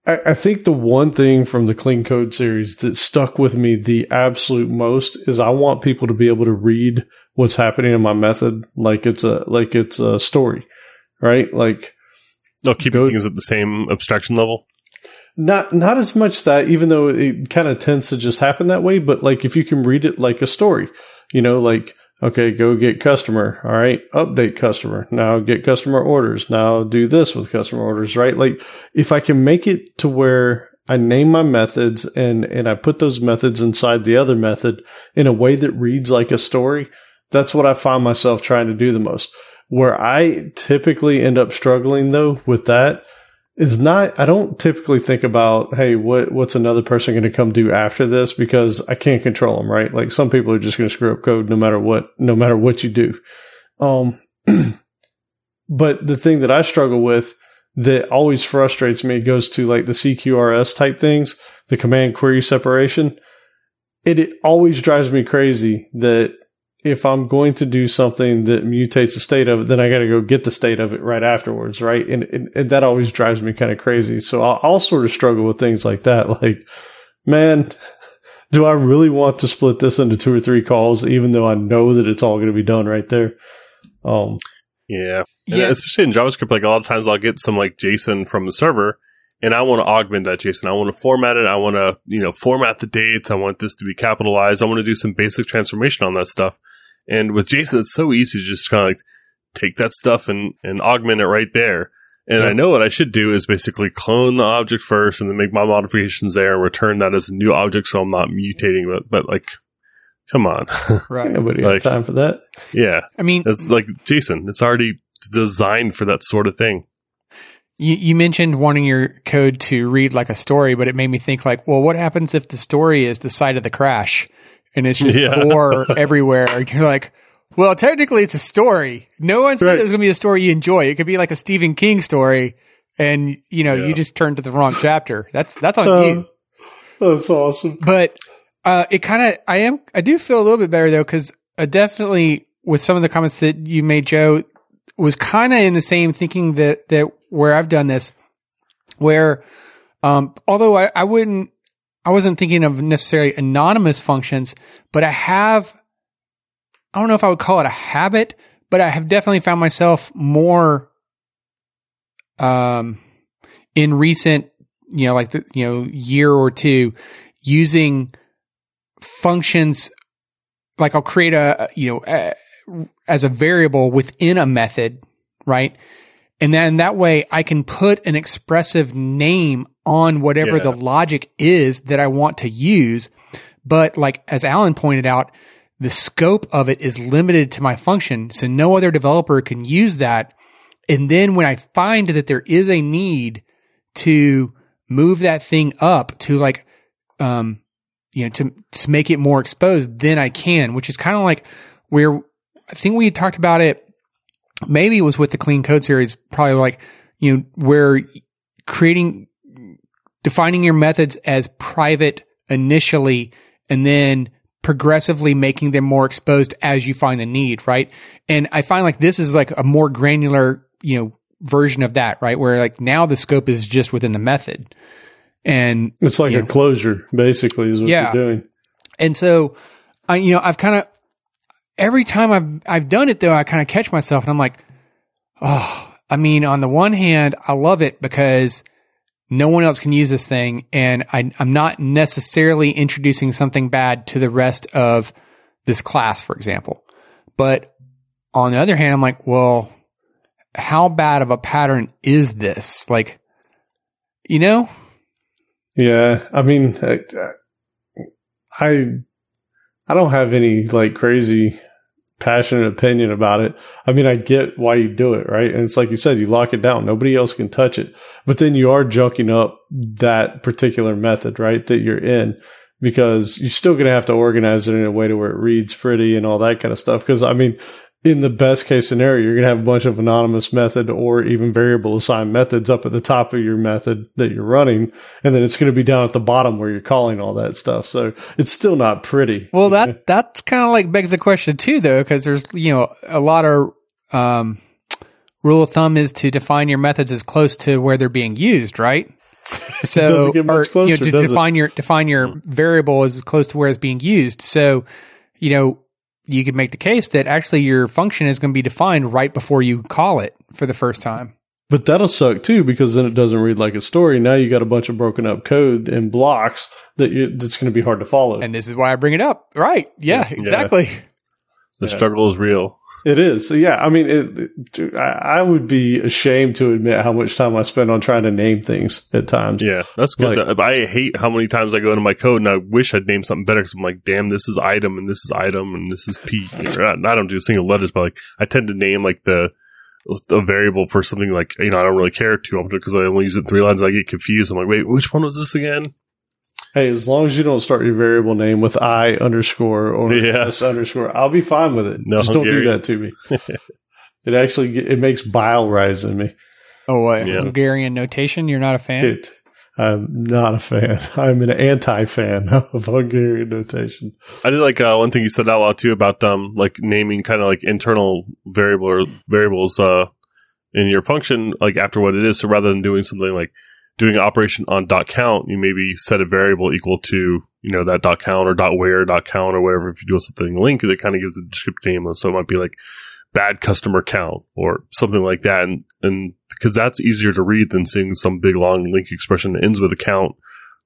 I think the one thing from the clean code series that stuck with me the absolute most is I want people to be able to read what's happening in my method like it's a like it's a story, right? Like no, keeping go, things at the same abstraction level. Not not as much that, even though it kind of tends to just happen that way. But like if you can read it like a story, you know, like Okay, go get customer. All right. Update customer. Now get customer orders. Now do this with customer orders, right? Like if I can make it to where I name my methods and, and I put those methods inside the other method in a way that reads like a story, that's what I find myself trying to do the most. Where I typically end up struggling though with that is not I don't typically think about hey what what's another person going to come do after this? Because I can't control them right? Like some people are just going to screw up code no matter what no matter what you do. Um but the thing that I struggle with that always frustrates me goes to like the CQRS type things the command query separation. It, it always drives me crazy that if I'm going to do something that mutates the state of it, then I got to go get the state of it right afterwards, right? And, and, and that always drives me kind of crazy. So I'll, I'll, sort of struggle with things like that. Like, man, do I really want to split this into two or three calls, even though I know that it's all going to be done right there? Um, yeah. yeah. especially in JavaScript, like a lot of times I'll get some like JSON from the server and I want to augment that JSON. I want to format it. I want to, you know, format the dates. I want this to be capitalized. I want to do some basic transformation on that stuff. And with JSON, it's so easy to just kind of like take that stuff and, and augment it right there. And yeah. I know what I should do is basically clone the object first and then make my modifications there and return that as a new object so I'm not mutating it. But like, come on. Right. Nobody like, got time for that. Yeah. I mean, it's like JSON. It's already designed for that sort of thing. You, you mentioned wanting your code to read like a story, but it made me think like, well, what happens if the story is the site of the crash? And it's just yeah. gore everywhere. You're like, well, technically it's a story. No one said right. it was going to be a story you enjoy. It could be like a Stephen King story and you know, yeah. you just turned to the wrong chapter. That's, that's on uh, you. That's awesome. But, uh, it kind of, I am, I do feel a little bit better though, cause uh, definitely with some of the comments that you made, Joe, was kind of in the same thinking that, that where I've done this, where, um, although I, I wouldn't I wasn't thinking of necessarily anonymous functions, but I have, I don't know if I would call it a habit, but I have definitely found myself more, um, in recent, you know, like the, you know, year or two using functions like I'll create a, you know, a, as a variable within a method, right? And then that way I can put an expressive name on whatever yeah. the logic is that I want to use. But like, as Allen pointed out, the scope of it is limited to my function. So no other developer can use that. And then when I find that there is a need to move that thing up to like, um, you know, to, to make it more exposed, then I can, which is kind of like where I think we talked about it. Maybe it was with the clean code series, probably like, you know, where creating defining your methods as private initially and then progressively making them more exposed as you find the need, right? And I find like this is like a more granular, you know, version of that, right? Where like now the scope is just within the method. And it's like a know, closure basically is what yeah. you're doing. And so I, you know, I've kind of, every time I've, I've done it though, I kind of catch myself and I'm like, oh, I mean, on the one hand, I love it because no one else can use this thing. And I, am not necessarily introducing something bad to the rest of this class, for example. But on the other hand, I'm like, well, how bad of a pattern is this? Like, you know? Yeah. I mean, I, I, I don't have any like crazy passionate opinion about it. I mean, I get why you do it, right? And it's like you said, you lock it down. Nobody else can touch it. But then you are junking up that particular method, right? That you're in because you're still going to have to organize it in a way to where it reads pretty and all that kind of stuff. Cause I mean, in the best case scenario, you're going to have a bunch of anonymous method or even variable assigned methods up at the top of your method that you're running. And then it's going to be down at the bottom where you're calling all that stuff. So it's still not pretty. Well, that, that's kind of like begs the question too, though, because there's, you know, a lot of, um, rule of thumb is to define your methods as close to where they're being used, right? So, doesn't get much or, closer, you know, to does it? define your define your variable as close to where it's being used. So, you know, you could make the case that actually your function is going to be defined right before you call it for the first time. But that'll suck too because then it doesn't read like a story. Now you got a bunch of broken up code and blocks that you, that's going to be hard to follow. And this is why I bring it up. Right. Yeah, exactly. The Yeah. struggle is real. It is. So yeah, I mean, it, dude, I, I would be ashamed to admit how much time I spend on trying to name things at times. Yeah, that's good. Like- I hate how many times I go into my code and I wish I'd named something better because I'm like, damn, this is item and this is item and this is P. Or, I don't do single letters, but like I tend to name like the a variable for something like you know I don't really care too often because I only use it three lines. I get confused. I'm like, wait, which one was this again? Hey, as long as you don't start your variable name with I underscore or Yeah. S underscore, I'll be fine with it. No, Just don't do that to me. it actually it makes bile rise in me. Oh, what? Yeah. Hungarian notation? You're not a fan? It. I'm not a fan. I'm an anti-fan of Hungarian notation. I did like uh, one thing you said out loud too about um like naming kind of like internal variable or variables uh in your function like after what it is. So rather than doing something like doing operation on dot count, you maybe set a variable equal to you know that dot count or dot where dot count or whatever. If you do something LINQ, it kind of gives a descriptive name. So it might be like bad customer count or something like that, and and because that's easier to read than seeing some big long LINQ expression that ends with a count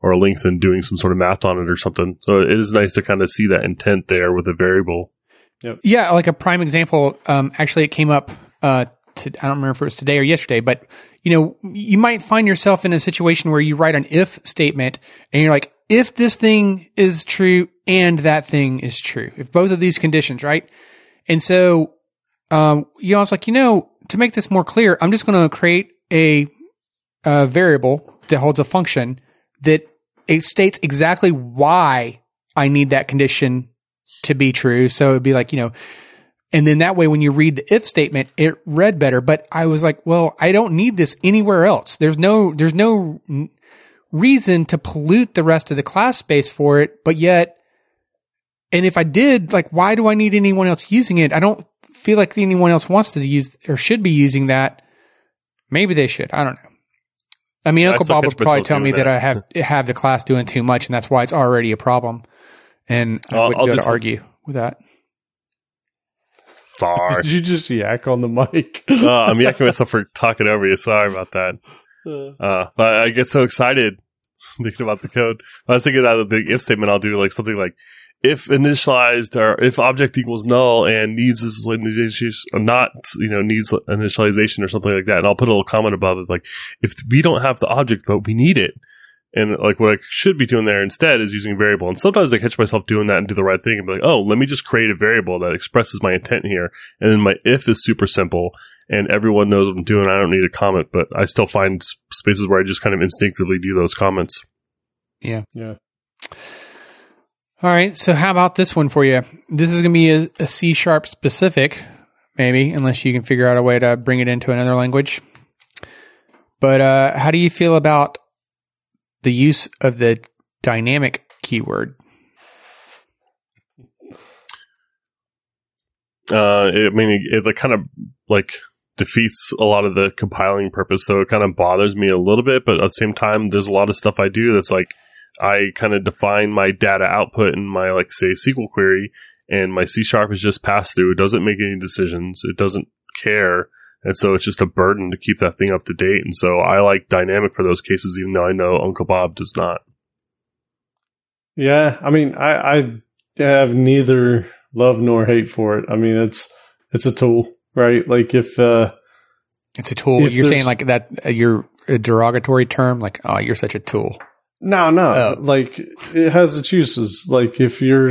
or a length and doing some sort of math on it or something. So it is nice to kind of see that intent there with a variable. Yeah, like a prime example. Um, actually, it came up. Uh, to, I don't remember if it was today or yesterday, but you know, you might find yourself in a situation where you write an if statement, and you're like, if this thing is true and that thing is true, if both of these conditions, right? And so, um, you know, I was like, you know, to make this more clear, I'm just going to create a, a variable that holds a function that it states exactly why I need that condition to be true. So it'd be like, you know, and then that way, when you read the if statement, it read better. But I was like, well, I don't need this anywhere else. There's no, there's no reason to pollute the rest of the class space for it. But yet, and if I did, like, why do I need anyone else using it? I don't feel like anyone else wants to use or should be using that. Maybe they should. I don't know. I mean, Uncle still Bob would probably tell me doing that. I have have the class doing too much, and that's why it's already a problem. And I I'll- wouldn't I'll go to argue with that. Sorry. Did you just yak on the mic? uh, I'm yakking myself for talking over you. Sorry about that. Uh, Uh, but I get so excited thinking about the code. I was thinking out of the if statement, I'll do like something like if initialized or if object equals null and needs this initialization, not, you know, needs initialization or something like that. And I'll put a little comment above it, like if we don't have the object, but we need it. And like what I should be doing there instead is using a variable. And sometimes I catch myself doing that and do the right thing and be like, oh, let me just create a variable that expresses my intent here. And then my if is super simple and everyone knows what I'm doing. I don't need a comment, but I still find spaces where I just kind of instinctively do those comments. Yeah. Yeah. All right. So how about this one for you? This is going to be a, a C sharp specific, maybe, unless you can figure out a way to bring it into another language. But uh, how do you feel about the use of the dynamic keyword? Uh, I mean, it, it kind of like defeats a lot of the compiling purpose. So it kind of bothers me a little bit, but at the same time, there's a lot of stuff I do that's like I kind of define my data output in my like say SQL query, and my C sharp is just pass through. It doesn't make any decisions. It doesn't care. And so it's just a burden to keep that thing up to date. And so I like dynamic for those cases, even though I know Uncle Bob does not. Yeah, I mean, I, I have neither love nor hate for it. I mean, it's it's a tool, right? Like if uh, It's a tool. You're saying like that. Uh, you're a derogatory term, like oh, you're such a tool. No, no, Oh. like it has its uses. Like if you're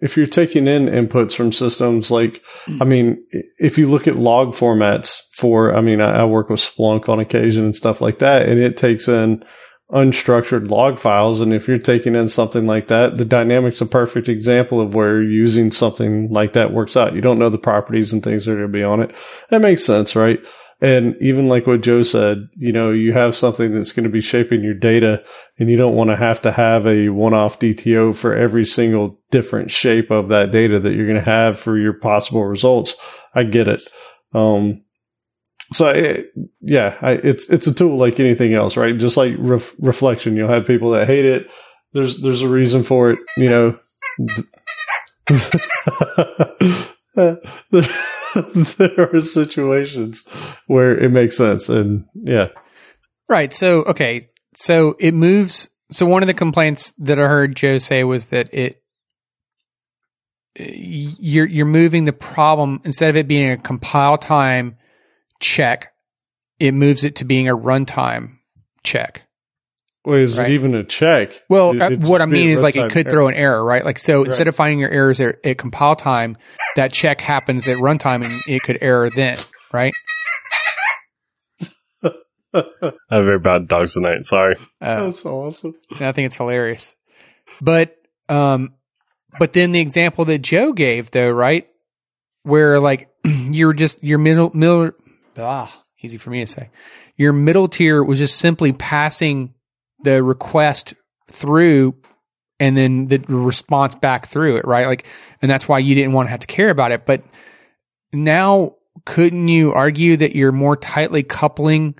if you're taking in inputs from systems, like hmm. I mean, if you look at log formats for, I mean, I, I work with Splunk on occasion and stuff like that, and it takes in unstructured log files. And if you're taking in something like that, the dynamic's a perfect example of where using something like that works out. You don't know the properties and things that are going to be on it. That makes sense, right? And even like what Joe said, you know, you have something that's going to be shaping your data and you don't want to have to have a one-off DTO for every single different shape of that data that you're going to have for your possible results. I get it. Um, so it, yeah, I, it's it's a tool like anything else, right? Just like ref, reflection, you'll have people that hate it. There's there's a reason for it, you know. there are situations where it makes sense, and yeah, Right. So, okay. So it moves. So one of the complaints that I heard Joe say was that it, you're, you're moving the problem instead of it being a compile time check, it moves it to being a runtime check. Wait, is Right. it even a check? Well, It- uh, it'd what I mean is like it could error. throw an error, right? Like so instead of finding your errors at, at compile time, that check happens at runtime and it could error then, right? I have very bad dogs tonight. Sorry. Uh, That's awesome. I think it's hilarious. But um but then the example that Joe gave though, right? Where like you're just your middle middle ah, easy for me to say. Your middle tier was just simply passing the request through and then the response back through it, right? Like and that's why you didn't want to have to care about it. But now couldn't you argue that you're more tightly coupling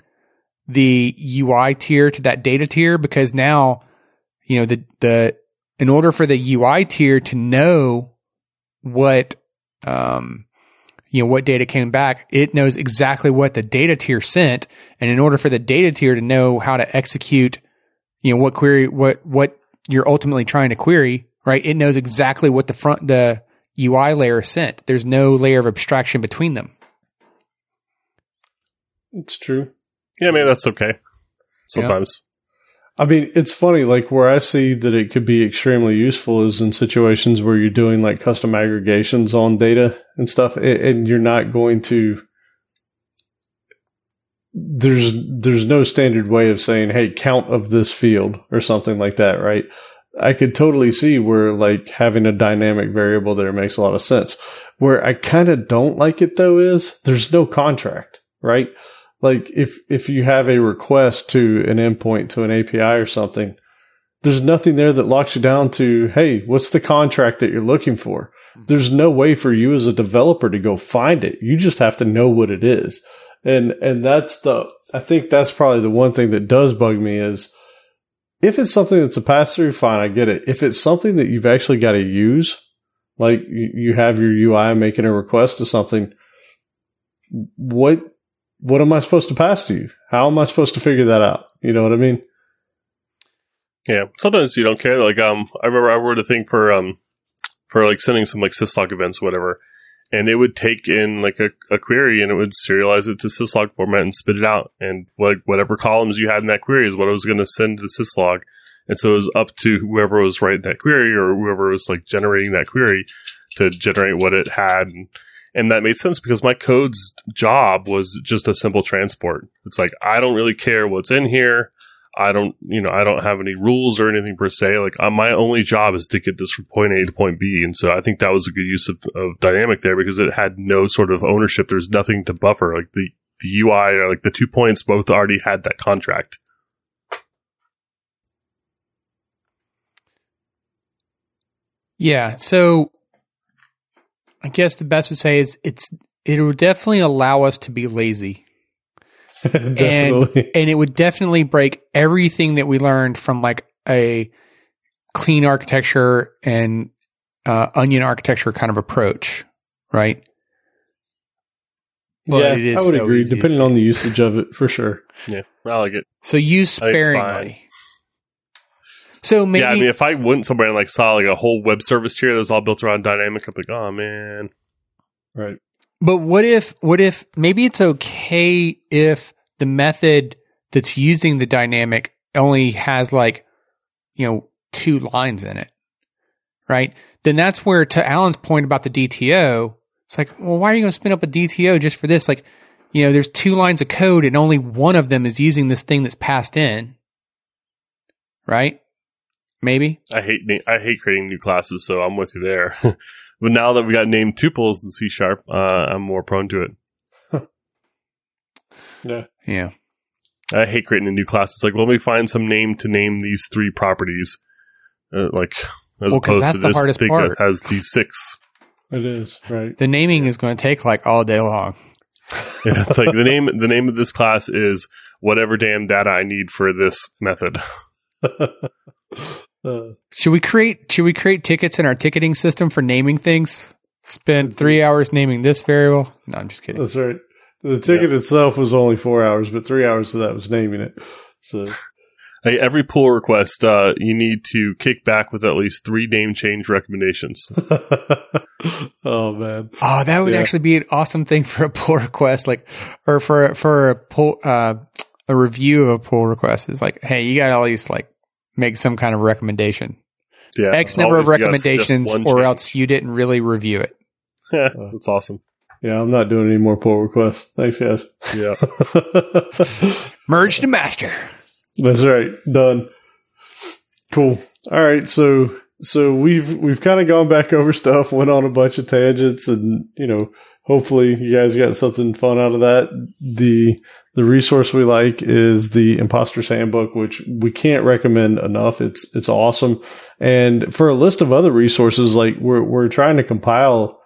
the UI tier to that data tier because now, you know, the, the, in order for the UI tier to know what, um, you know, what data came back, it knows exactly what the data tier sent. And in order for the data tier to know how to execute, you know, what query, what, what you're ultimately trying to query, right? It knows exactly what the front, the UI layer sent. There's no layer of abstraction between them. It's true. Yeah, maybe that's okay. Sometimes. I mean, it's funny, like where I see that it could be extremely useful is in situations where you're doing like custom aggregations on data and stuff, and you're not going to. There's there's no standard way of saying, "Hey, count of this field" or something like that, right? I could totally see where like having a dynamic variable there makes a lot of sense. Where I kind of don't like it though is there's no contract, right? like if if you have a request to an endpoint to an API or something, there's nothing there that locks you down to, hey, what's the contract that you're looking for? Hmm. There's no way for you as a developer to go find it. You just have to know what it is. And and that's the I think that's probably the one thing that does bug me is if it's something that's a pass through, fine, I get it. If it's something that you've actually got to use, like you, have your UI making a request to something, what what am I supposed to pass to you? How am I supposed to figure that out? You know what I mean? Yeah. Sometimes you don't care. Like, um, I remember I wrote a thing for, um, for like sending some like syslog events, whatever. And it would take in like a, a query and it would serialize it to syslog format and spit it out. And like whatever columns you had in that query is what I was going to send to syslog. And so it was up to whoever was writing that query or whoever was like generating that query to generate what it had. And, and that made sense because my code's job was just a simple transport. It's like, I don't really care what's in here. I don't, you know, I don't have any rules or anything per se. Like, uh, my only job is to get this from point A to point B. And so I think that was a good use of, of dynamic there because it had no sort of ownership. There's nothing to buffer. Like the, the UI, or like the two points both already had that contract. Yeah. So I guess the best would say is it's it will definitely allow us to be lazy. Definitely. And it would definitely break everything that we learned from like a clean architecture and uh, onion architecture kind of approach, right? But yeah, it is I would so agree, easy. depending on the usage of it, for sure. Yeah. I like it. So use I think it's sparingly. So maybe yeah. I mean, if I went somewhere and like saw like a whole web service tier that was all built around dynamic, I'm like, oh man. Right. But what if what if maybe it's okay if the method that's using the dynamic only has like you know two lines in it, right? Then that's where to Allen's point about the DTO, it's like, well, why are you going to spin up a DTO just for this? Like, you know, there's two lines of code and only one of them is using this thing that's passed in, right? Maybe. I hate I hate creating new classes, so I'm with you there. but now that we got named tuples in C sharp, uh, I'm more prone to it. Yeah. Yeah. I hate creating a new class. It's like, well, let me find some name to name these three properties, uh, like as Well, 'cause opposed that's to the this hardest thing part. that has these six. It is. Right. The naming is going to take like all day long. Yeah, it's like the name. The name of this class is whatever damn data I need for this method. Uh, Should we create should we create tickets in our ticketing system for naming things? Spend three hours naming this variable. No, I'm just kidding. that's right. The ticket itself was only four hours, but three hours of that was naming it. So Hey, every pull request, uh, you need to kick back with at least three name change recommendations. oh man. Oh, that would Yeah. actually be an awesome thing for a pull request, like, or for for a pull uh, a review of a pull request. Is like, hey, you got to at least like make some kind of recommendation. Yeah, X number of always you gotta suggest recommendations, or change. else you didn't really review it. That's awesome. Yeah, I'm not doing any more pull requests. Thanks, guys. Yeah. Merge to master. That's right. Done. Cool. All right. So so we've we've kind of gone back over stuff, went on a bunch of tangents, and you know, hopefully you guys got something fun out of that. The the resource we like is the Imposter's Handbook, which we can't recommend enough. It's it's awesome. And for a list of other resources, like we're we're trying to compile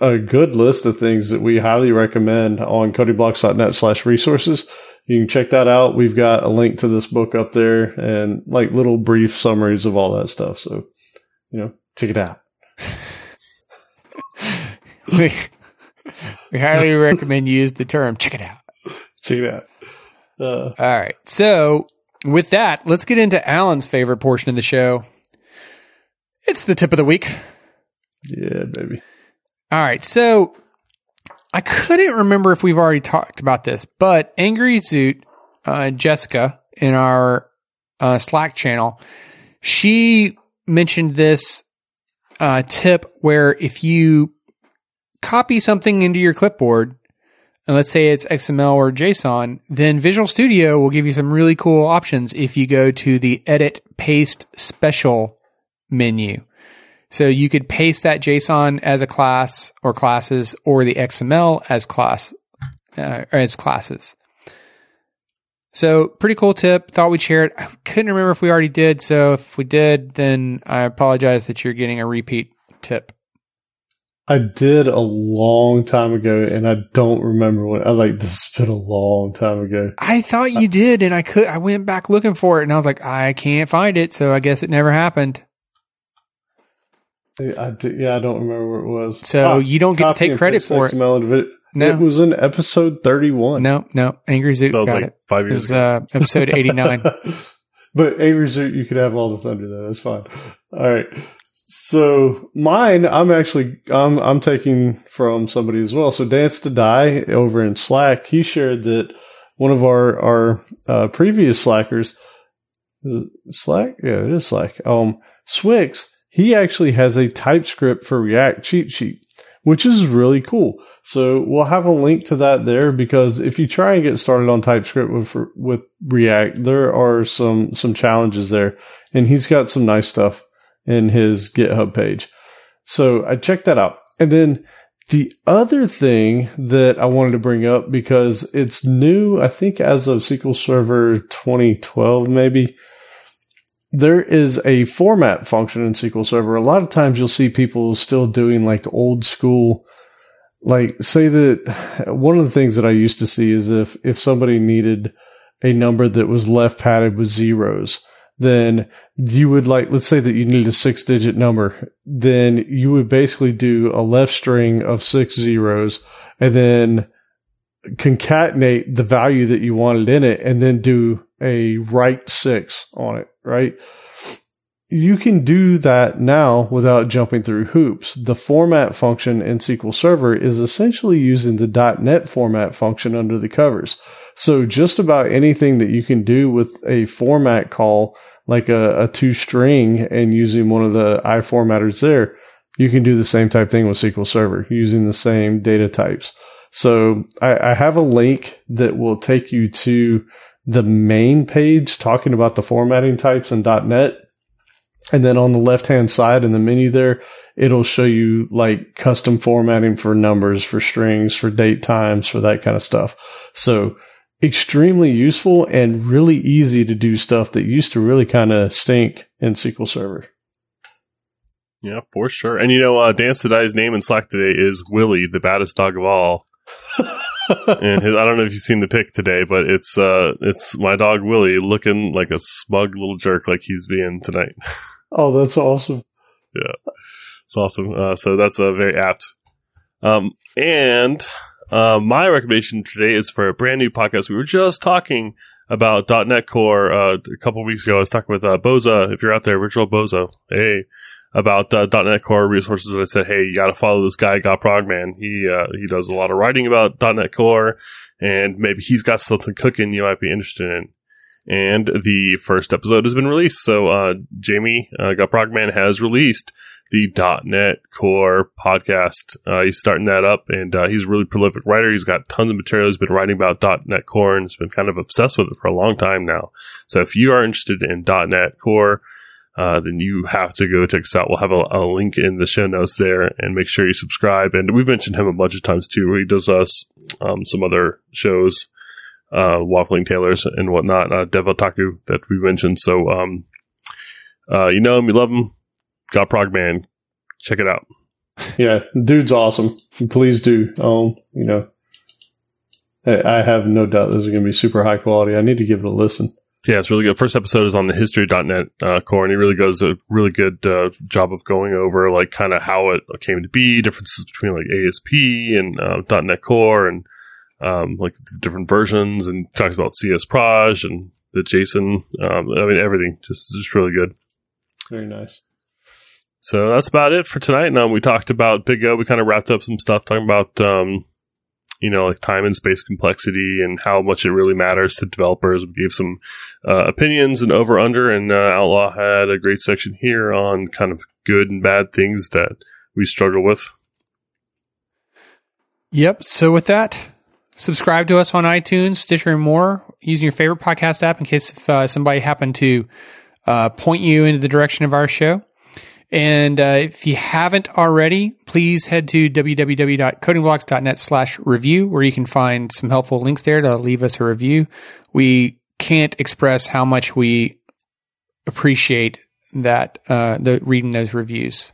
a good list of things that we highly recommend on codingblocks.net slash resources. You can check that out. We've got a link to this book up there and like little brief summaries of all that stuff. So, you know, check it out. We, we highly recommend you use the term. Check it out. Check it out. Uh, All right. So with that, let's get into Allen's favorite portion of the show. It's the tip of the week. yeah, baby. All right. So I couldn't remember if we've already talked about this, but Angry Zoot, uh, Jessica in our uh, Slack channel, she mentioned this uh, tip where if you copy something into your clipboard, and let's say it's XML or JSON, then Visual Studio will give you some really cool options if you go to the Edit Paste Special menu. So you could paste that JSON as a class or classes, or the XML as class uh, as classes. So pretty cool tip. Thought we'd share it. I couldn't remember if we already did. So if we did, then I apologize that you're getting a repeat tip. I did a long time ago and I don't remember when I like this has been a long time ago. I thought you did, and I could. I went back looking for it, and I was like, I can't find it. So I guess it never happened. I did, yeah, I don't remember where it was. So Ah, you don't get to take credit for it. XML into No. It was in episode 31. No, no. Angry Zoot That was got like it. five It years was ago. uh, episode eighty nine. but Angry Zoot, you could have all the thunder though. That's fine. All right. So mine, I'm actually, I'm, I'm taking from somebody as well. So Dance to Die over in Slack, he shared that one of our, our, uh, previous Slackers, is it Slack? Yeah, it is Slack. Um, swyx, he actually has a TypeScript for React cheat sheet, which is really cool. So we'll have a link to that there because if you try and get started on TypeScript with with React, there are some some challenges there, and he's got some nice stuff in his GitHub page. So I checked that out, and then the other thing that I wanted to bring up because it's new, I think as of SQL Server 2012, maybe there is a format function in SQL Server. A lot of times you'll see people still doing like old school, like say that one of the things that I used to see is if, if somebody needed a number that was left padded with zeros, then you would like, let's say that you need a six digit number, then you would basically do a left string of six zeros and then concatenate the value that you wanted in it and then do a right six on it, right? You can do that now without jumping through hoops. The format function in SQL Server is essentially using the .NET format function under the covers. So just about anything that you can do with a format call, like a, a two string and using one of the I formatters there, you can do the same type thing with SQL Server using the same data types. So I, I have a link that will take you to the main page talking about the formatting types in .NET. And then on the left hand side in the menu there, it'll show you like custom formatting for numbers, for strings, for date times, for that kind of stuff. So extremely useful and really easy to do stuff that used to really kind of stink in SQL Server. Yeah, for sure. And you know, uh, Dance to Die's name in Slack today is Willie, the baddest dog of all. and his, I don't know if you've seen the pic today, but it's uh, it's my dog Willie looking like a smug little jerk, like he's being tonight. oh, that's awesome. Yeah, it's awesome. Uh, so that's uh, very apt. Um, and uh, my recommendation today is for a brand new podcast. We were just talking about .NET Core uh, a couple weeks ago. I was talking with uh, Boza. If you're out there, Original Boza, hey, about uh, .NET Core resources. And I said, hey, you got to follow this guy, GaProgMan. He uh, he does a lot of writing about .NET Core, and maybe he's got something cooking you might be interested in. And the first episode has been released. So uh, Jamie uh, GaProgMan has released the .NET Core podcast. Uh, he's starting that up, and uh, he's a really prolific writer. He's got tons of material. He's been writing about .NET Core and has been kind of obsessed with it for a long time now. So if you are interested in .NET Core, uh, then you have to go check us out. We'll have a, a, link in the show notes there, and make sure you subscribe. And we've mentioned him a bunch of times too. He does us um, some other shows, uh, Waffling Taylors and whatnot, uh, Dev Otaku that we mentioned. So, um, uh, you know him, you love him. GaProgMan, check it out. Yeah, dude's awesome. Please do. Um, you know, I have no doubt this is going to be super high quality. I need to give it a listen. Yeah, it's really good. First episode is on the history.net uh, core, and he really does a really good uh, job of going over like kind of how it came to be, differences between like ASP and uh, .NET Core, and um, like different versions, and talks about CS Proj and the JSON. Um, I mean, everything just just really good. Very nice. So that's about it for tonight. Now we talked about Big O. We kind of wrapped up some stuff talking about um, you know, like time and space complexity and how much it really matters to developers. We gave some uh, opinions and over under, and uh, Outlaw had a great section here on kind of good and bad things that we struggle with. Yep. So with that, subscribe to us on iTunes, Stitcher, and more using your favorite podcast app in case if uh, somebody happened to uh, point you into the direction of our show. And uh, if you haven't already, please head to www.codingblocks.net slash review, where you can find some helpful links there to leave us a review. We can't express how much we appreciate that, uh, the reading those reviews.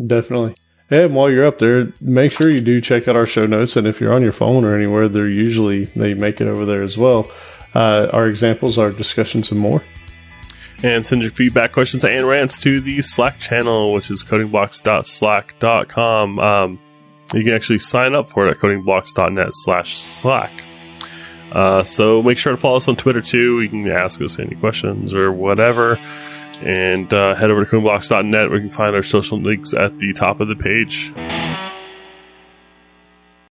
Definitely. And while you're up there, make sure you do check out our show notes. And if you're on your phone or anywhere, they're usually, they make it over there as well. Uh, our examples, our discussions, and more and send your feedback, questions, and rants to the Slack channel, which is codingblocks.slack.com. Um, you can actually sign up for it at codingblocks.net slash slack. Uh, so make sure to follow us on Twitter too. You can ask us any questions or whatever. And uh, head over to codingblocks.net where you can find our social links at the top of the page.